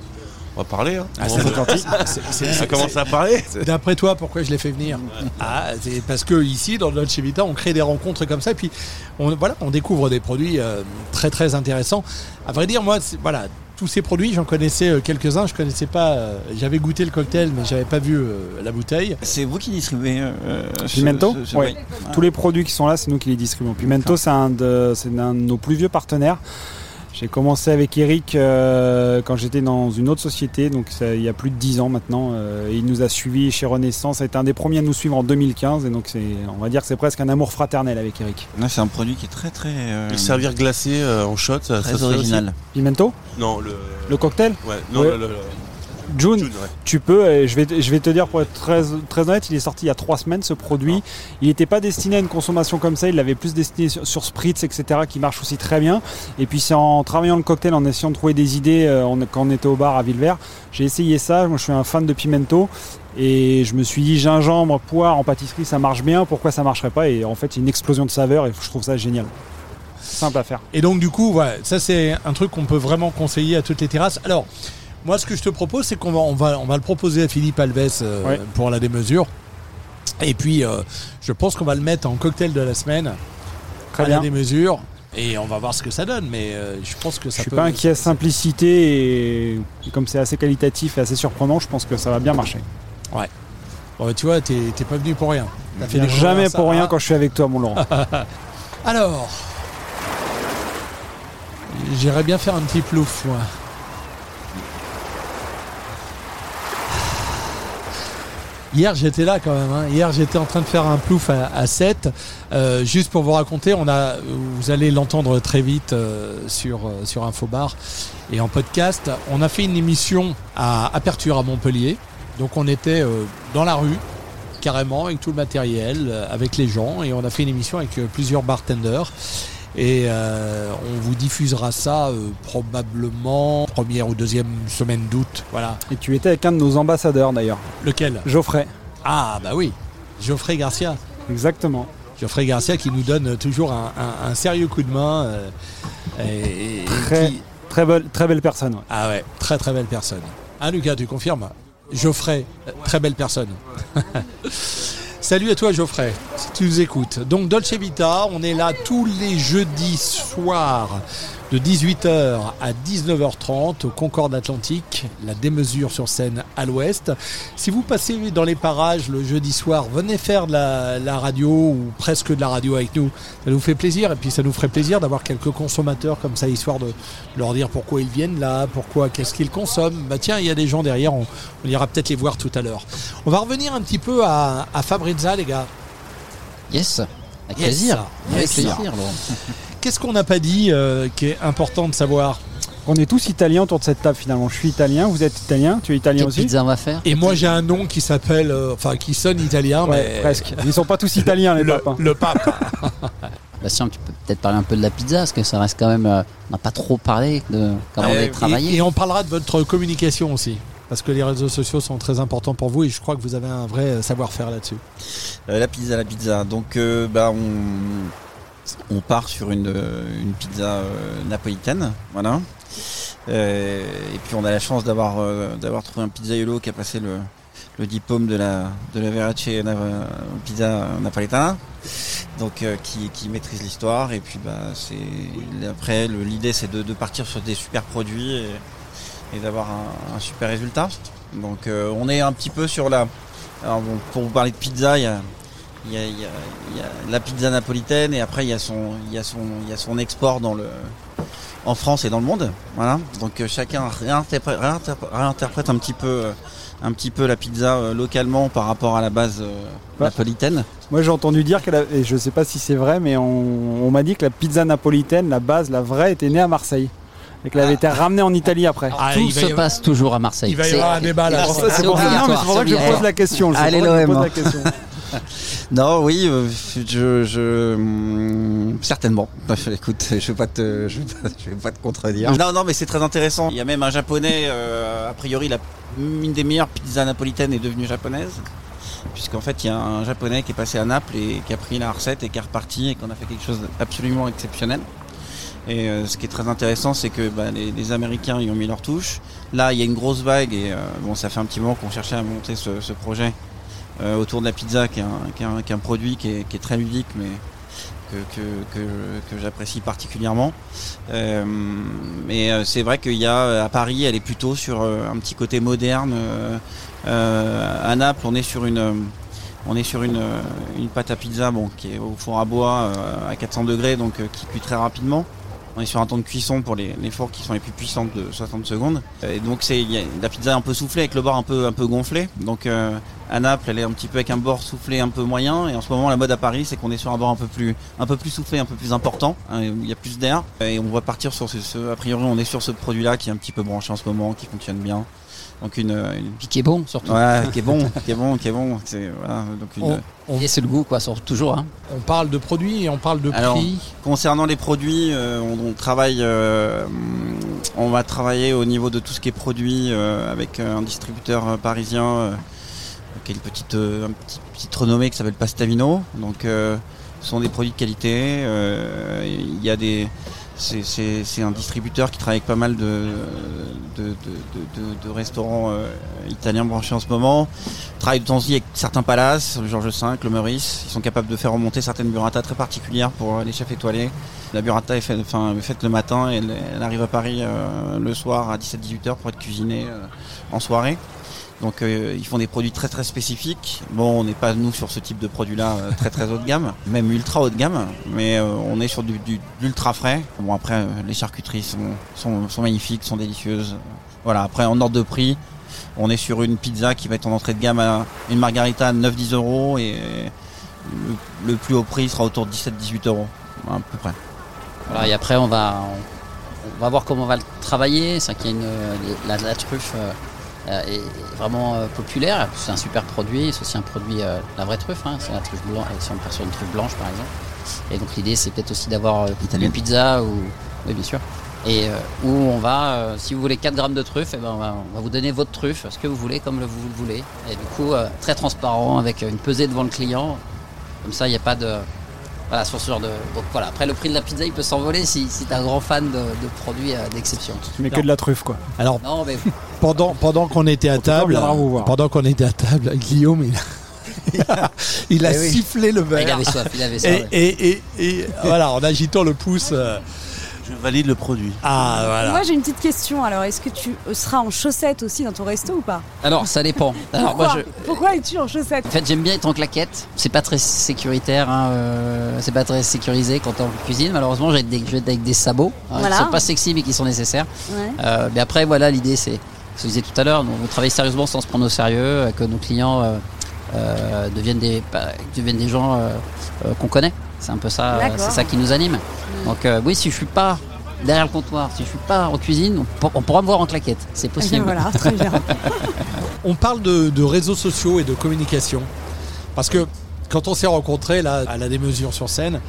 on va parler. hein. Ah, (laughs) Ça commence à parler. D'après toi, pourquoi je l'ai fait venir? Ah, c'est parce que ici, dans le Dolce Vita, on crée des rencontres comme ça, et puis on, voilà, on découvre des produits euh, très très intéressants. À vrai dire, moi, c'est- voilà, tous ces produits, j'en connaissais euh, quelques-uns. Je connaissais pas. euh, J'avais goûté le cocktail, mais j'avais pas vu euh, la bouteille. C'est vous qui distribuez euh, Pimento ce- ce- Ouais. Tous les produits qui sont là, c'est nous qui les distribuons. Pimento, c'est un, de, c'est un de nos plus vieux partenaires. J'ai commencé avec Eric euh, quand j'étais dans une autre société, donc ça- il y a plus de 10 ans maintenant. euh, et il nous a suivis chez Renaissance. C'est un des premiers à nous suivre en 2015. Et donc, c'est, on va dire que c'est presque un amour fraternel avec Eric. Ouais, c'est un produit qui est très très. euh, Le servir glacé euh, en shot, Très ça original. Pimento? Non, le. Le cocktail? Ouais, non, Ouais. le- le- le- June, tu peux, je vais, je vais te dire pour être très, très honnête, il est sorti il y a trois semaines ce produit. Il n'était pas destiné à une consommation comme ça, il l'avait plus destiné sur, sur Spritz, etc., qui marche aussi très bien. Et puis c'est en travaillant le cocktail, en essayant de trouver des idées euh, on- quand on était au bar à Villevert, j'ai essayé ça. Moi je suis un fan de pimento. Et je me suis dit gingembre, poire en pâtisserie, ça marche bien, pourquoi ça marcherait pas? Et en fait, il y a une explosion de saveurs et je trouve ça génial. Simple à faire. Et donc du coup, voilà, ça c'est un truc qu'on peut vraiment conseiller à toutes les terrasses. Alors, moi ce que je te propose, c'est qu'on va, on va, on va le proposer à Philippe Alves euh, Ouais. pour la démesure. Et puis, euh, je pense qu'on va le mettre en cocktail de la semaine Très à bien. la démesure. Et on va voir ce que ça donne, mais euh, je pense que ça Je suis peut. pas inquiet, simplicité et, et comme c'est assez qualitatif et assez surprenant, je pense que ça va bien marcher. Ouais. Bon, tu vois, t'es t'es pas venu pour rien. T'as fait jamais pour rien quand je suis avec toi, mon Laurent. (laughs) Alors, j'irais bien faire un petit plouf, moi. Hier j'étais là quand même. hein. Hier j'étais en train de faire un plouf à, à 7. Euh, juste pour vous raconter, on a, vous allez l'entendre très vite euh, sur euh, sur Infobar et en podcast. On a fait une émission à Aperture à Montpellier. Donc on était euh, dans la rue carrément avec tout le matériel, euh, avec les gens et on a fait une émission avec euh, plusieurs bartenders. Et euh, on vous diffusera ça euh, probablement première ou deuxième semaine d'août. Voilà. Et tu étais avec un de nos ambassadeurs d'ailleurs, Lequel? Geoffrey. Ah bah oui, Geoffrey Garcia. Exactement. Geoffrey Garcia qui nous donne toujours un, un- un sérieux coup de main. euh, et, et Très, qui- très, belle, très belle personne. ouais. Ah ouais, très très belle personne. Ah Lucas, tu confirmes? Geoffrey, très belle personne. (laughs) Salut à toi Geoffrey, si tu nous écoutes. Donc Dolce Vita, on est là tous les jeudis soirs de 18h à 19h30 au Concorde Atlantique, la démesure sur scène à l'ouest. Si vous passez dans les parages le jeudi soir, venez faire de la, la radio ou presque de la radio avec nous. Ça nous fait plaisir et puis ça nous ferait plaisir d'avoir quelques consommateurs comme ça, histoire de leur dire pourquoi ils viennent là, pourquoi, qu'est-ce qu'ils consomment. Bah tiens, il y a des gens derrière, on, on ira peut-être les voir tout à l'heure. On va revenir un petit peu à, à Fabrizza, les gars. Yes, avec Yes. plaisir. Avec plaisir, Laurent. Qu'est-ce qu'on n'a pas dit euh, qui est important de savoir On est tous italiens autour de cette table finalement. Je suis italien, vous êtes italien, tu es italien Quelle aussi pizza on va faire Et moi j'ai un nom qui s'appelle, euh, enfin qui sonne italien, Ouais, mais presque. Ils sont pas tous italiens les le, papes. hein. le pape. (laughs) Bastien, tu peux peut-être parler un peu de la pizza, parce que ça reste quand même. euh, on n'a pas trop parlé de comment on Euh, avait travaillé. Et, et on parlera de votre communication aussi. Parce que les réseaux sociaux sont très importants pour vous et je crois que vous avez un vrai savoir-faire là-dessus. Euh, la pizza, la pizza. Donc, euh, bah, on, on part sur une, pizza euh, napolitaine, voilà. Euh, et puis, on a la chance d'avoir euh, d'avoir trouvé un pizzaiolo qui a passé le, diplôme de la de la Verace pizza napoletana, donc euh, qui, qui maîtrise l'histoire. Et puis, bah, c'est après l'idée, c'est de, partir sur des super produits et, d'avoir un, super résultat. Donc, on est un petit peu sur la alors bon, pour vous parler de pizza, il y a, il y, a, il y, a, il y a la pizza napolitaine et après il y a son, il y a son, il y a son export dans le, en France et dans le monde. Voilà. Donc euh, chacun réinterprète, réinterprète- réinterprète un petit peu, euh, un petit peu la pizza euh, localement par rapport à la base Bah. napolitaine. Moi j'ai entendu dire qu'elle a- et je sais pas si c'est vrai, mais on, on m'a dit que la pizza napolitaine, la base, la vraie, était née à Marseille. Et qu'elle avait été ramenée en Italie après. Ah, Tout se avoir- passe toujours à Marseille. il va y avoir un débat là. C'est pour ça- que je pose la question. Allez, que l'OM, (laughs) Non, oui, euh, je, je hum, certainement. Bah, écoute, je vais pas te, je vais pas, je vais pas te contredire. Non, non, mais c'est très intéressant. Il y a même un japonais, euh, a priori, la, une des meilleures pizzas napolitaines est devenue japonaise. Puisqu'en fait, il y a un japonais qui est passé à Naples et qui a pris la recette et qui est reparti et qu'on a fait quelque chose d'absolument exceptionnel. Et euh, ce qui est très intéressant, c'est que bah, les, les Américains y ont mis leur touche. Là, il y a une grosse vague et euh, bon, ça fait un petit moment qu'on cherchait à monter ce, ce projet euh, autour de la pizza, qui est un, qui est un- qui est un produit qui est, qui est très ludique, mais que, que, que, que j'apprécie particulièrement. Euh, mais euh, c'est vrai qu'il y a à Paris, elle est plutôt sur euh, un petit côté moderne. Euh, euh, à Naples, on est sur une on est sur une, une pâte à pizza bon, qui est au four à bois à 400 degrés, donc qui cuit très rapidement. On est sur un temps de cuisson pour les, les fours qui sont les plus puissantes de 60 secondes. Et donc c'est la pizza un peu soufflée avec le bord un peu un peu gonflé. Donc euh, à Naples, elle est un petit peu avec un bord soufflé un peu moyen. Et en ce moment, la mode à Paris, c'est qu'on est sur un bord un peu plus un peu plus soufflé, un peu plus important. hein, il y a plus d'air. Et on va partir sur ce, ce- a priori, on est sur ce produit-là qui est un petit peu branché en ce moment, qui fonctionne bien. Donc une, une... Puis qui est bon surtout. Ouais, (laughs) qui est bon, qui est bon, qui est bon. C'est voilà, donc une. On- on- Et c'est le goût quoi, toujours. Hein. On parle de produits et on parle de Alors, prix. concernant les produits, euh, on, on travaille, euh, on va travailler au niveau de tout ce qui est produit euh, avec un distributeur euh, parisien euh, qui a une petite, euh, un petit, petite renommée qui s'appelle Pastavino. Donc, euh, ce sont des produits de qualité. euh, Il y a des, c'est, un distributeur qui travaille avec pas mal de, restaurants euh, italiens branchés en ce moment. Travaille de temps avec certains palaces, le Georges V, le Meurice. Ils sont capables de faire remonter certaines burrata très particulières pour les chefs étoilés. La burrata est faite, le matin et elle, arrive à Paris euh, le soir à 17-18 heures pour être cuisinée euh, en soirée. Donc euh, ils font des produits très très spécifiques. Bon, on n'est pas nous sur ce type de produit-là euh, très très haut de gamme, (laughs) même ultra haut de gamme, mais euh, on est sur du, du- de l'ultra frais. Bon après, euh, les charcuteries sont, sont, sont magnifiques, sont délicieuses. Voilà. Après en ordre de prix, on est sur une pizza qui va être en entrée de gamme à une margarita à 9-10 euros et le, le plus haut prix sera autour de 17-18 euros à peu près. Voilà, et après on va on, va voir comment on va le travailler. C'est qu'il y a une la, la truffe euh, euh, est vraiment euh, populaire. C'est un super produit. C'est aussi un produit euh, la vraie truffe. Hein, c'est la truffe blanche. Si on part sur une truffe blanche par exemple. Et donc l'idée c'est peut-être aussi d'avoir euh, une pizza ou oui bien sûr. Et euh, où on va, euh, si vous voulez 4 grammes de truffe, eh ben on, va, on va vous donner votre truffe, ce que vous voulez, comme le, vous le voulez. Et du coup, euh, très transparent, avec une pesée devant le client. Comme ça, il n'y a pas de, voilà, sur ce genre de. Donc voilà, après le prix de la pizza il peut s'envoler si, si t'es un grand fan de, de produits euh, d'exception. Mais que de la truffe, quoi. Alors, Non, mais pendant, pendant qu'on était à on table, vous voir. pendant qu'on était à table, (laughs) Guillaume, il a, il (laughs) a, il a Eh oui. sifflé le verre. Il avait soif, il avait soif, Et, ouais. et, et, et voilà, en agitant le pouce. euh, Je valide le produit. Ah, voilà. Moi j'ai une petite question alors, est-ce que tu seras en chaussettes aussi dans ton resto ou pas? Alors ça dépend. (laughs) Alors moi Pourquoi, je. Pourquoi es-tu en chaussettes? En fait, j'aime bien être en claquette. C'est pas très sécuritaire, hein, euh, c'est pas très sécurisé quand t'es en cuisine. Malheureusement, j'ai des, je vais être avec des sabots hein, Voilà. qui sont pas sexy mais qui sont nécessaires. Ouais. Euh, mais après, voilà, l'idée c'est, ce que je disais tout à l'heure, nous, on travaille sérieusement sans se prendre au sérieux, euh, que nos clients euh, deviennent des bah, deviennent des gens qu'on connaît. C'est un peu ça, euh, c'est ça qui nous anime. Donc euh, oui, si je suis pas derrière le comptoir, si je suis pas en cuisine, on, pour- on pourra me voir en claquette. C'est possible. Voilà, très bien. (laughs) On parle de, de réseaux sociaux et de communication. Parce que quand on s'est rencontrés là, à la démesure sur scène,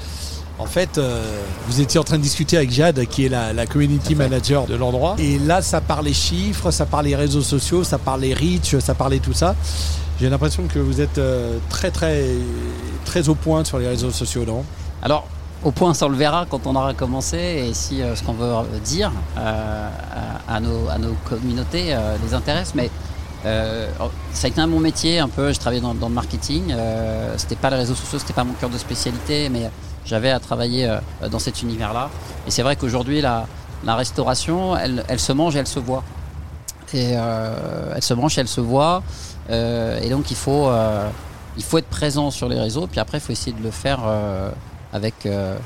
en fait, euh, vous étiez en train de discuter avec Jade, qui est la, la community manager de l'endroit. Et là, ça parlait chiffres, ça parlait réseaux sociaux, ça parlait reach, ça parlait tout ça. J'ai l'impression que vous êtes euh, très, très, très au point sur les réseaux sociaux, non Alors, au point, ça on le verra quand on aura commencé et si euh, ce qu'on veut dire euh, à, nos, à nos communautés les intéresse. Mais euh, ça a été un bon métier, un peu. Je travaillais dans, le marketing. C'était pas les réseaux sociaux, c'était pas mon cœur de spécialité, mais j'avais à travailler dans cet univers-là. Et c'est vrai qu'aujourd'hui, la, restauration, elle, elle se mange et elle se voit. Et elle se mange et elle se voit. Euh, et donc, il faut, euh, il faut être présent sur les réseaux. Puis après, il faut essayer de le faire euh, avec, euh,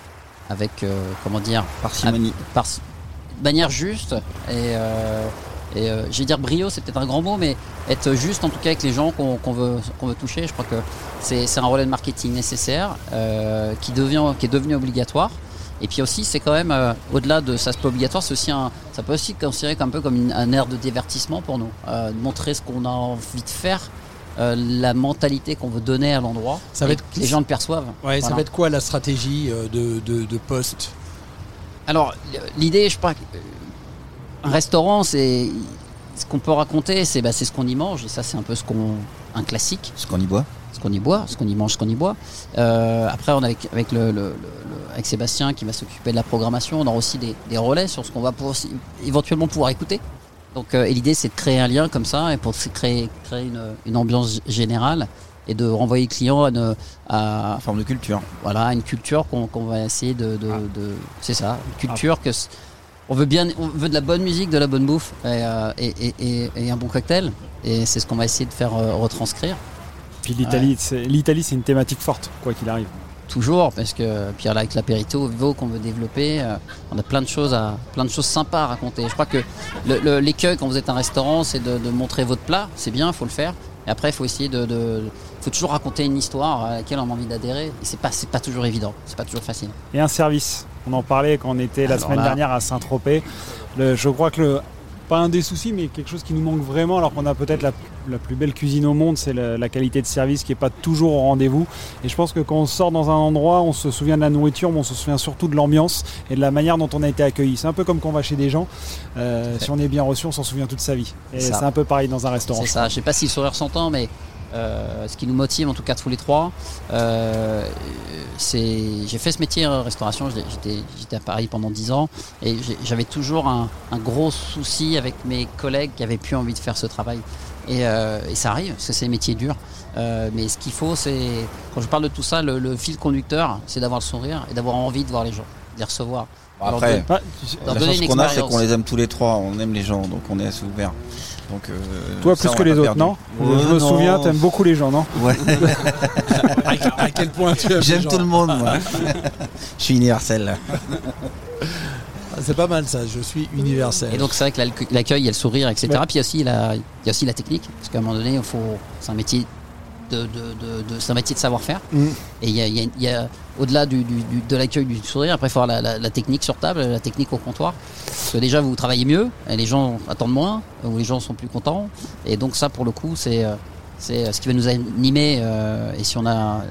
avec euh, comment dire, Parcimonie. par de manière juste et, euh, et euh, je vais dire brio, c'est peut-être un grand mot, mais être juste en tout cas avec les gens qu'on qu'on veut, qu'on veut toucher. Je crois que c'est c'est un relais de marketing nécessaire euh, qui, devient, qui est devenu obligatoire. Et puis aussi, c'est quand même, euh, au-delà de ça, c'est pas obligatoire, c'est aussi un, ça peut aussi être considéré comme un peu comme une- un air de divertissement pour nous. Euh, montrer ce qu'on a envie de faire, euh, la mentalité qu'on veut donner à l'endroit, Ça va et être- que les gens le perçoivent. Ouais, ça va être quoi la stratégie de, de, de poste? Alors, l'idée, je crois, un restaurant, c'est ce qu'on peut raconter, c'est bah, c'est ce qu'on y mange, et ça, c'est un peu ce qu'on, un classique. Ce qu'on y boit. Ce qu'on y boit, ce qu'on y mange, ce qu'on y boit. Euh, après, on avec avec le, le- le- le- avec Sébastien qui va s'occuper de la programmation, on aura aussi des, des relais sur ce qu'on va pouvoir, éventuellement pouvoir écouter. Donc, euh, et l'idée, c'est de créer un lien comme ça, et pour se créer, créer une, une ambiance générale et de renvoyer le client à une à, forme de culture. Voilà, une culture qu'on va essayer de, de, de- c'est ça, une culture que on veut bien, on veut de la bonne musique, de la bonne bouffe et, euh, et, et- et- et un bon cocktail. Et c'est ce qu'on va essayer de faire retranscrire. Puis l'Italie, c'est- l'Italie, c'est une thématique forte, quoi qu'il arrive. Toujours, parce que puis avec l'apérito vivo qu'on veut développer, euh, on a plein de choses à, plein de choses sympas à raconter. Je crois que le- le- l'écueil quand vous êtes un restaurant, c'est de, de montrer votre plat. C'est bien, il faut le faire. Et après, il faut essayer de, de- faut toujours raconter une histoire à laquelle on a envie d'adhérer. Et c'est pas, c'est pas toujours évident, c'est pas toujours facile. Et un service. On en parlait quand on était la Alors semaine là- dernière à Saint-Tropez. Le- Je crois que le, pas un des soucis, mais quelque chose qui nous manque vraiment, alors qu'on a peut-être la, la plus belle cuisine au monde, c'est la, la qualité de service qui n'est pas toujours au rendez-vous. Et je pense que quand on sort dans un endroit, on se souvient de la nourriture, mais on se souvient surtout de l'ambiance et de la manière dont on a été accueilli. C'est un peu comme quand on va chez des gens. euh, si on est bien reçu, on s'en souvient toute sa vie. Et c'est un peu pareil dans un restaurant. C'est ça. Je sais pas si le sourire s'entend, mais euh, ce qui nous motive, en tout cas tous les trois, euh, j'ai fait ce métier en restauration. J'étais à Paris pendant 10 ans et j'avais toujours un, un gros souci avec mes collègues qui avaient plus envie de faire ce travail. Et, euh, et ça arrive, parce que c'est un métier dur. Euh, mais ce qu'il faut, c'est quand je parle de tout ça, le, le fil conducteur, c'est d'avoir le sourire et d'avoir envie de voir les gens, de les recevoir. Après, la chance qu'on a, c'est qu'on les aime tous les trois. On aime les gens, donc on est assez ouvert. Donc, euh, Toi ça, plus que les autres, perdu. non Ouais, Je me non. souviens, t'aimes beaucoup les gens, non (laughs) Ouais. à, quel point tu aimes les J'aime tout le monde, moi. (laughs) Je suis universel. Ah, C'est pas mal ça, je suis universel. Et donc c'est vrai que l'accueil- l'accueil, il y a le sourire, etc. Ouais. Puis il y, a aussi la, il y a aussi la technique, parce qu'à un moment donné, il faut, c'est un métier de, de, de- c'est un métier de savoir-faire. Mm. Et il y a, il y a- il y a- au-delà du, du- du- de l'accueil du sourire, après il faut avoir la, la- la technique sur table, la technique au comptoir. Parce que déjà vous travaillez mieux, et les gens attendent moins, ou les gens sont plus contents. Et donc ça pour le coup, c'est, euh, c'est ce qui va nous animer. euh, et si on a,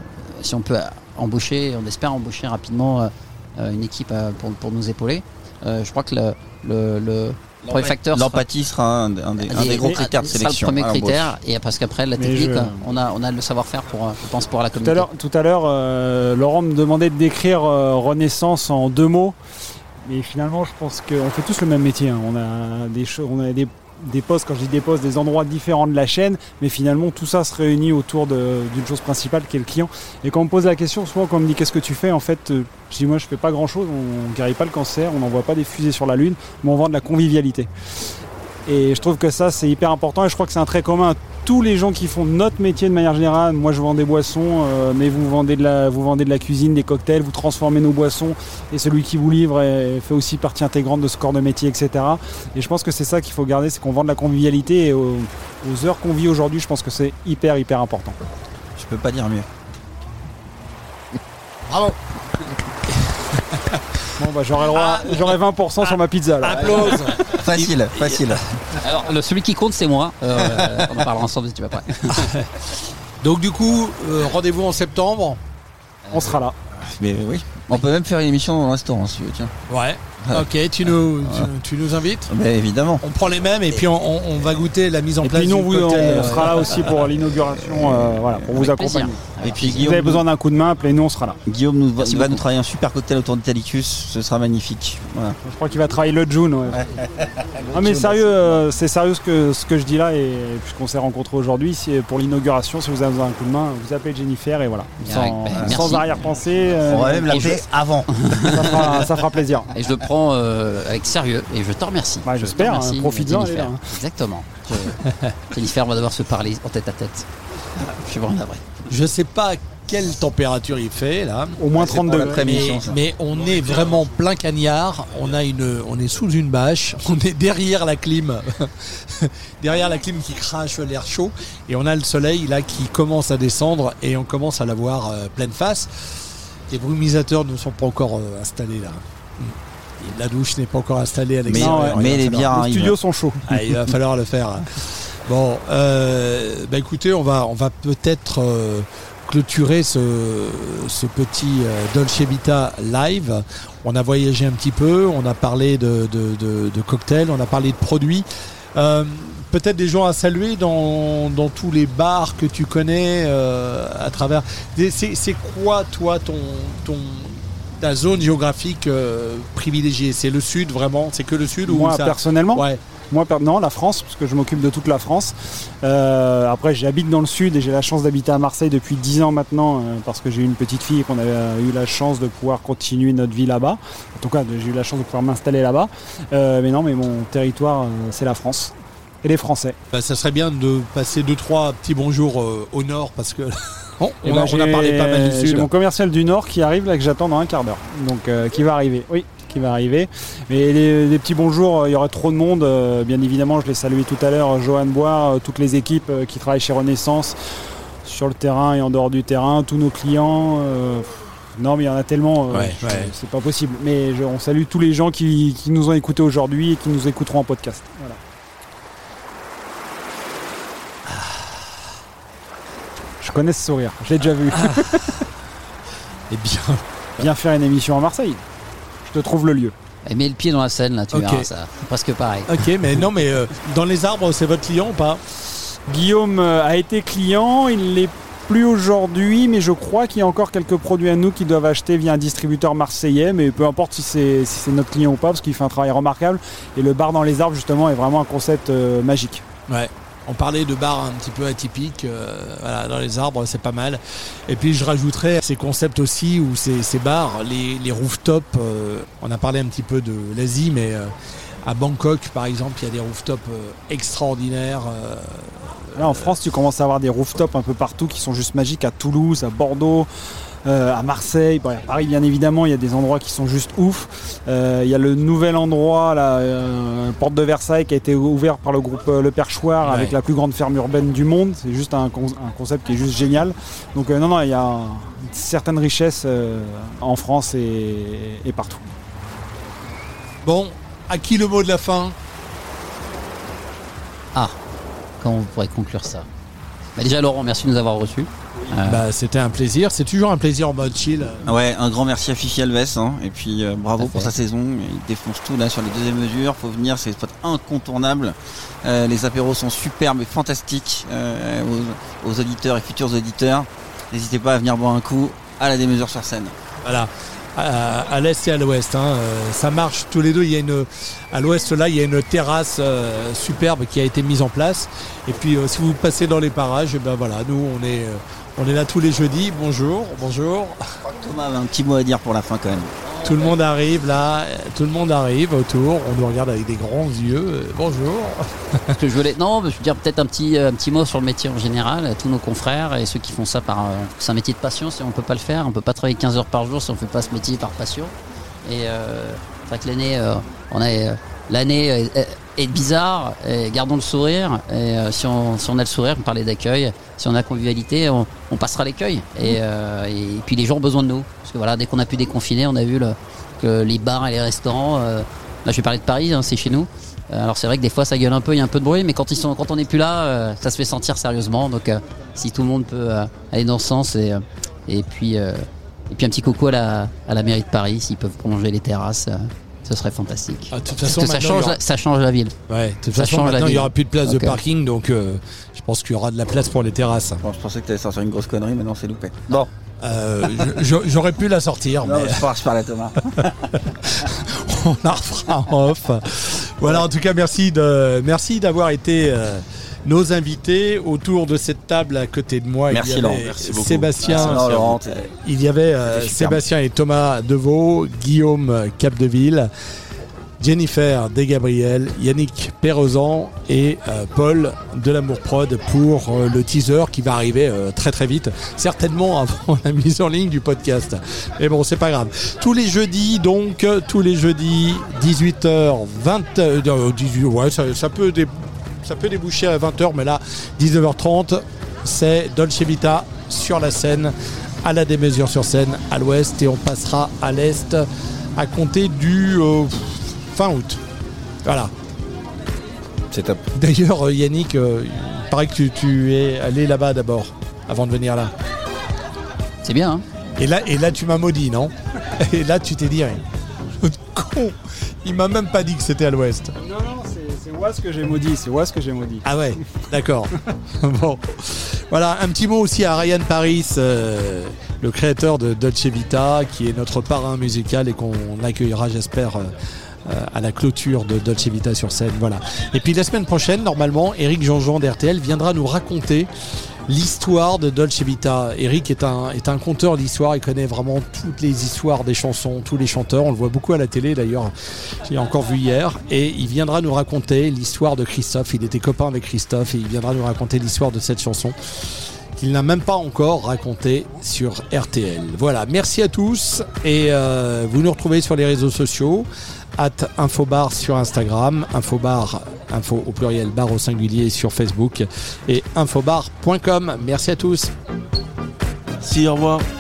si on peut embaucher, on espère embaucher rapidement euh, euh, une équipe euh, pour, pour nous épauler. Euh, je crois que le, le, le premier facteur L'empathie sera un, un des, un des gros critères de sélection. le premier critère, et parce qu'après la technique, je- on a, on a le savoir-faire pour, euh, je pense, pour la Tout à communauté. l'heure, tout à l'heure, euh, Laurent me demandait de décrire euh, Renaissance en deux mots. Mais finalement, je pense qu'on fait tous le même métier. hein. On a des choses, on a des, des postes, quand je dis des postes, des endroits différents de la chaîne, mais finalement tout ça se réunit autour d'une chose principale qui est le client. Et quand on me pose la question, souvent quand on me dit qu'est-ce que tu fais, en fait, euh, je dis moi je fais pas grand chose, on guérit pas le cancer, on n'envoie pas des fusées sur la lune, mais on vend de la convivialité. Et je trouve que ça, c'est hyper important. Et je crois que c'est un trait commun à tous les gens qui font notre métier de manière générale. Moi, je vends des boissons, euh, mais vous vendez, de la, vous vendez de la cuisine, des cocktails, vous transformez nos boissons. Et celui qui vous livre est- fait aussi partie intégrante de ce corps de métier, etc. Et je pense que c'est ça qu'il faut garder, c'est qu'on vend de la convivialité. Et aux, aux heures qu'on vit aujourd'hui, je pense que c'est hyper, hyper important. Je peux pas dire mieux. Bravo Bon, bah, j'aurai le droit- j'aurai 20% sur ma pizza. alors. Applause Facile, facile. Alors, le, celui qui compte, c'est moi. Euh, (laughs) on en parlera ensemble si tu vas pas. (laughs) Donc du coup, euh, rendez-vous en septembre. On sera là. Mais oui. On peut même faire une émission dans le restaurant si tu veux, tiens. Ouais. (laughs) Ok, tu nous, tu, tu nous invites? Mais évidemment. On prend les mêmes et puis on, on- on va goûter la mise en Et place puis nous, du on, vous- cocktail, on euh, sera là aussi pour (laughs) l'inauguration, euh, voilà, pour vous plaisir. accompagner. Et puis Si vous avez besoin d'un coup de main, appelez-nous, on sera là. Guillaume nous, va, nous travailler un super cocktail autour d'Italicus. Ce sera magnifique. Voilà. Je crois qu'il va travailler le June. Ouais. (laughs) Ah mais sérieux, euh, c'est sérieux ce que, ce que je dis là et puisqu'on s'est rencontrés aujourd'hui, c'est pour l'inauguration, si vous avez besoin d'un coup de main, vous appelez Jennifer et voilà, sans, ben, merci. sans arrière-pensée. euh, On va même et l'appeler avant. ça, fera, ça fera plaisir. Et je le prends euh, avec sérieux et je te remercie. Bah, Je j'espère, remercie, hein, profites-en, Jennifer. allez, là. Exactement. Je- (laughs) Jennifer, on va devoir se parler en tête à tête. Je suis vraiment. Je sais pas quelle température il fait là. Au moins C'est 30 pour degrés. l'après-midi. Mais, mais on est vraiment plein cagnard. On a une, on est sous une bâche. (laughs) On est derrière la clim, (laughs) derrière la clim qui crache l'air chaud, et on a le soleil là qui commence à descendre et on commence à l'avoir euh, pleine face. Les brumisateurs ne sont pas encore euh, installés là. La douche n'est pas encore installée à Mais. Non, mais les bières Les studios sont chauds. ah, il va falloir le faire. (laughs) Bon, euh, bah écoutez, on va, on va peut-être euh, clôturer ce, ce petit euh, Dolce Vita live. On a voyagé un petit peu, on a parlé de, de, de- de cocktails, on a parlé de produits. Peut-être des gens à saluer dans, dans tous les bars que tu connais à travers. C'est c'est quoi, toi, ton, ton, ta zone géographique euh, privilégiée C'est le sud vraiment? C'est que le sud ou Moi ça- personnellement, Ouais. moi non, la France, parce que je m'occupe de toute la France. Euh, après, j'habite dans le sud et j'ai la chance d'habiter à Marseille depuis 10 ans maintenant, euh, parce que j'ai eu une petite fille et qu'on avait euh, eu la chance de pouvoir continuer notre vie là-bas. En tout cas, j'ai eu la chance de pouvoir m'installer là-bas. Euh, mais non, mais mon territoire, c'est la France. Et les Français. Bah, ça serait bien de passer deux trois petits bonjours au nord parce que (laughs) on ben, a, on a parlé pas mal du J'ai mon commercial du Nord qui arrive là que j'attends dans un quart d'heure. Donc euh, qui va arriver. Oui, qui va arriver. Mais les, les petits bonjours, euh, il y aurait trop de monde. euh, bien évidemment, je l'ai salué tout à l'heure, Johan Boire, toutes les équipes qui travaillent chez Renaissance, sur le terrain et en dehors du terrain, tous nos clients. euh, non, mais il y en a tellement, euh, Ouais, c'est pas possible. Mais je- on salue tous les gens qui, qui nous ont écoutés aujourd'hui et qui nous écouteront en podcast. Voilà. Connais ce sourire. Je l'ai déjà vu. (laughs) Eh bien, Viens faire une émission à Marseille. Je te trouve le lieu. Et mets le pied dans la scène, là, tu Ok. verras, ça. C'est presque pareil. ok, mais non, mais euh, dans les arbres, c'est votre client ou pas? Guillaume euh, a été client, il l'est plus aujourd'hui, mais je crois qu'il y a encore quelques produits à nous qui doivent acheter via un distributeur marseillais, mais peu importe si c'est si c'est notre client ou pas, parce qu'il fait un travail remarquable. Et le bar dans les arbres, justement, est vraiment un concept euh, magique. Ouais. On parlait de bars un petit peu atypiques, euh, dans les arbres, c'est pas mal. Et puis je rajouterais ces concepts aussi où ces, ces bars, les, rooftops, euh, on a parlé un petit peu de l'Asie, mais euh, à Bangkok par exemple, il y a des rooftops extraordinaires. Là, en France, tu commences à avoir des rooftops un peu partout qui sont juste magiques, à Toulouse, à Bordeaux. euh, à Marseille, Bon, à Paris bien évidemment, il y a des endroits qui sont juste ouf. Euh, il y a le nouvel endroit, la euh, porte de Versailles, qui a été ouvert par le groupe Le Perchoir Ouais. avec la plus grande ferme urbaine du monde. C'est juste un, con- un concept qui est juste génial. Donc non, non, il y a une certaine richesse en France et, et partout. Bon, à qui le mot de la fin? Ah, comment on pourrait conclure ça Bah, Déjà, Laurent, merci de nous avoir reçus. Euh, bah, C'était un plaisir, c'est toujours un plaisir en mode chill. Ouais, un grand merci à Fifi Alves, hein, et puis euh, bravo pour sa saison. Il défonce tout là sur les deuxièmes mesures. Faut venir, c'est des spots incontournables. Euh, les apéros sont superbes et fantastiques euh, aux, aux auditeurs et futurs auditeurs. N'hésitez pas à venir boire un coup à la démesure sur scène. Voilà. À, l'est et à l'ouest, hein. Euh, ça marche tous les deux. Il y a une, à l'ouest là, il y a une terrasse euh, superbe qui a été mise en place. Et puis, euh, si vous passez dans les parages, eh ben voilà, nous on est, on est là tous les jeudis. Bonjour, bonjour. Thomas avait un petit mot à dire pour la fin quand même. Tout le monde arrive là, euh, tout le monde arrive autour. On nous regarde avec des grands yeux. Euh, bonjour. Que je voulais, non, je veux dire peut-être un petit, un petit mot sur le métier en général. à Tous nos confrères et ceux qui font ça par, euh, c'est un métier de passion. Si on peut pas le faire, on peut pas travailler 15 heures par jour si on fait pas ce métier par passion. Et euh, c'est vrai que l'année, euh, on a euh, l'année est bizarre. Et gardons le sourire. Et euh, si on, si on a le sourire, on parlait d'accueil. Si on a convivialité, on, on passera l'accueil. Et, euh, et puis les gens ont besoin de nous. Parce que voilà, dès qu'on a pu déconfiner, on a vu le- que les bars et les restaurants. euh, là, je vais parler de Paris, hein, c'est chez nous. Alors c'est vrai que des fois ça gueule un peu, il y a un peu de bruit, mais quand ils sont, quand on n'est plus là, ça se fait sentir sérieusement. Donc si tout le monde peut aller dans ce sens et et puis et puis un petit coucou à la à la mairie de Paris, s'ils peuvent prolonger les terrasses, ce serait fantastique. Ah, de toute Parce façon, que ça change, aura- la, ça change la ville. Ouais, de toute Ça façon, change la maintenant il n'y aura plus de place de parking, donc euh, je pense qu'il y aura de la place pour les terrasses. Bon, je pensais que tu allais sortir une grosse connerie, mais non, c'est loupé. Bon, Euh, J'aurais pu la sortir, non, mais je pars, je parle à Thomas. (laughs) on la refera en off. Voilà, en tout cas, merci de merci d'avoir été euh, nos invités autour de cette table à côté de moi. Merci, il y Laurent. avait Merci beaucoup. Sébastien, Merci, Laurent, il y avait euh. Sébastien et Thomas Deveau, Guillaume Capdeville. Jennifer Desgabriel, Yannick Perrezan et euh, Paul de l'Amour Prod pour euh, le teaser qui va arriver euh, très très vite, certainement avant (laughs) la mise en ligne du podcast. Mais bon, c'est pas grave. Tous les jeudis, donc, tous les jeudis, 18h, 20 euh, 18, ouais, ça, ça peut dé- ça peut déboucher à 20h, mais là, 19h30, c'est Dolce Vita sur la scène, à la démesure sur scène, à l'ouest, et on passera à l'est à compter du euh, fin août. Voilà. C'est top. D'ailleurs, euh, Yannick, euh, il paraît que tu, tu es allé là-bas d'abord, avant de venir là. C'est bien. Hein Et là, et là, tu m'as maudit, non? Et là, tu t'es dit, rien. (laughs) con, il m'a même pas dit que c'était à l'ouest. Non, non, Oise que j'ai maudit, c'est que j'ai maudit. Ah ouais, d'accord. (laughs) bon. Voilà, un petit mot aussi à Ryan Paris, euh, le créateur de Dolce Vita, qui est notre parrain musical et qu'on accueillera, j'espère, euh, euh, à la clôture de Dolce Vita sur scène. Voilà. Et puis la semaine prochaine, normalement, Eric Jean-Jean d'RTL viendra nous raconter l'histoire de Dolce Vita. Eric est un, est un conteur d'histoire, il connaît vraiment toutes les histoires des chansons, tous les chanteurs, on le voit beaucoup à la télé d'ailleurs, j'ai encore vu hier, et il viendra nous raconter l'histoire de Christophe, il était copain avec Christophe, et il viendra nous raconter l'histoire de cette chanson qu'il n'a même pas encore raconté sur RTL. Voilà, merci à tous, et euh, vous nous retrouvez sur les réseaux sociaux, at Infobar sur Instagram, Infobar, info au pluriel, bar au singulier sur Facebook, et infobar.com. Merci à tous. Au revoir.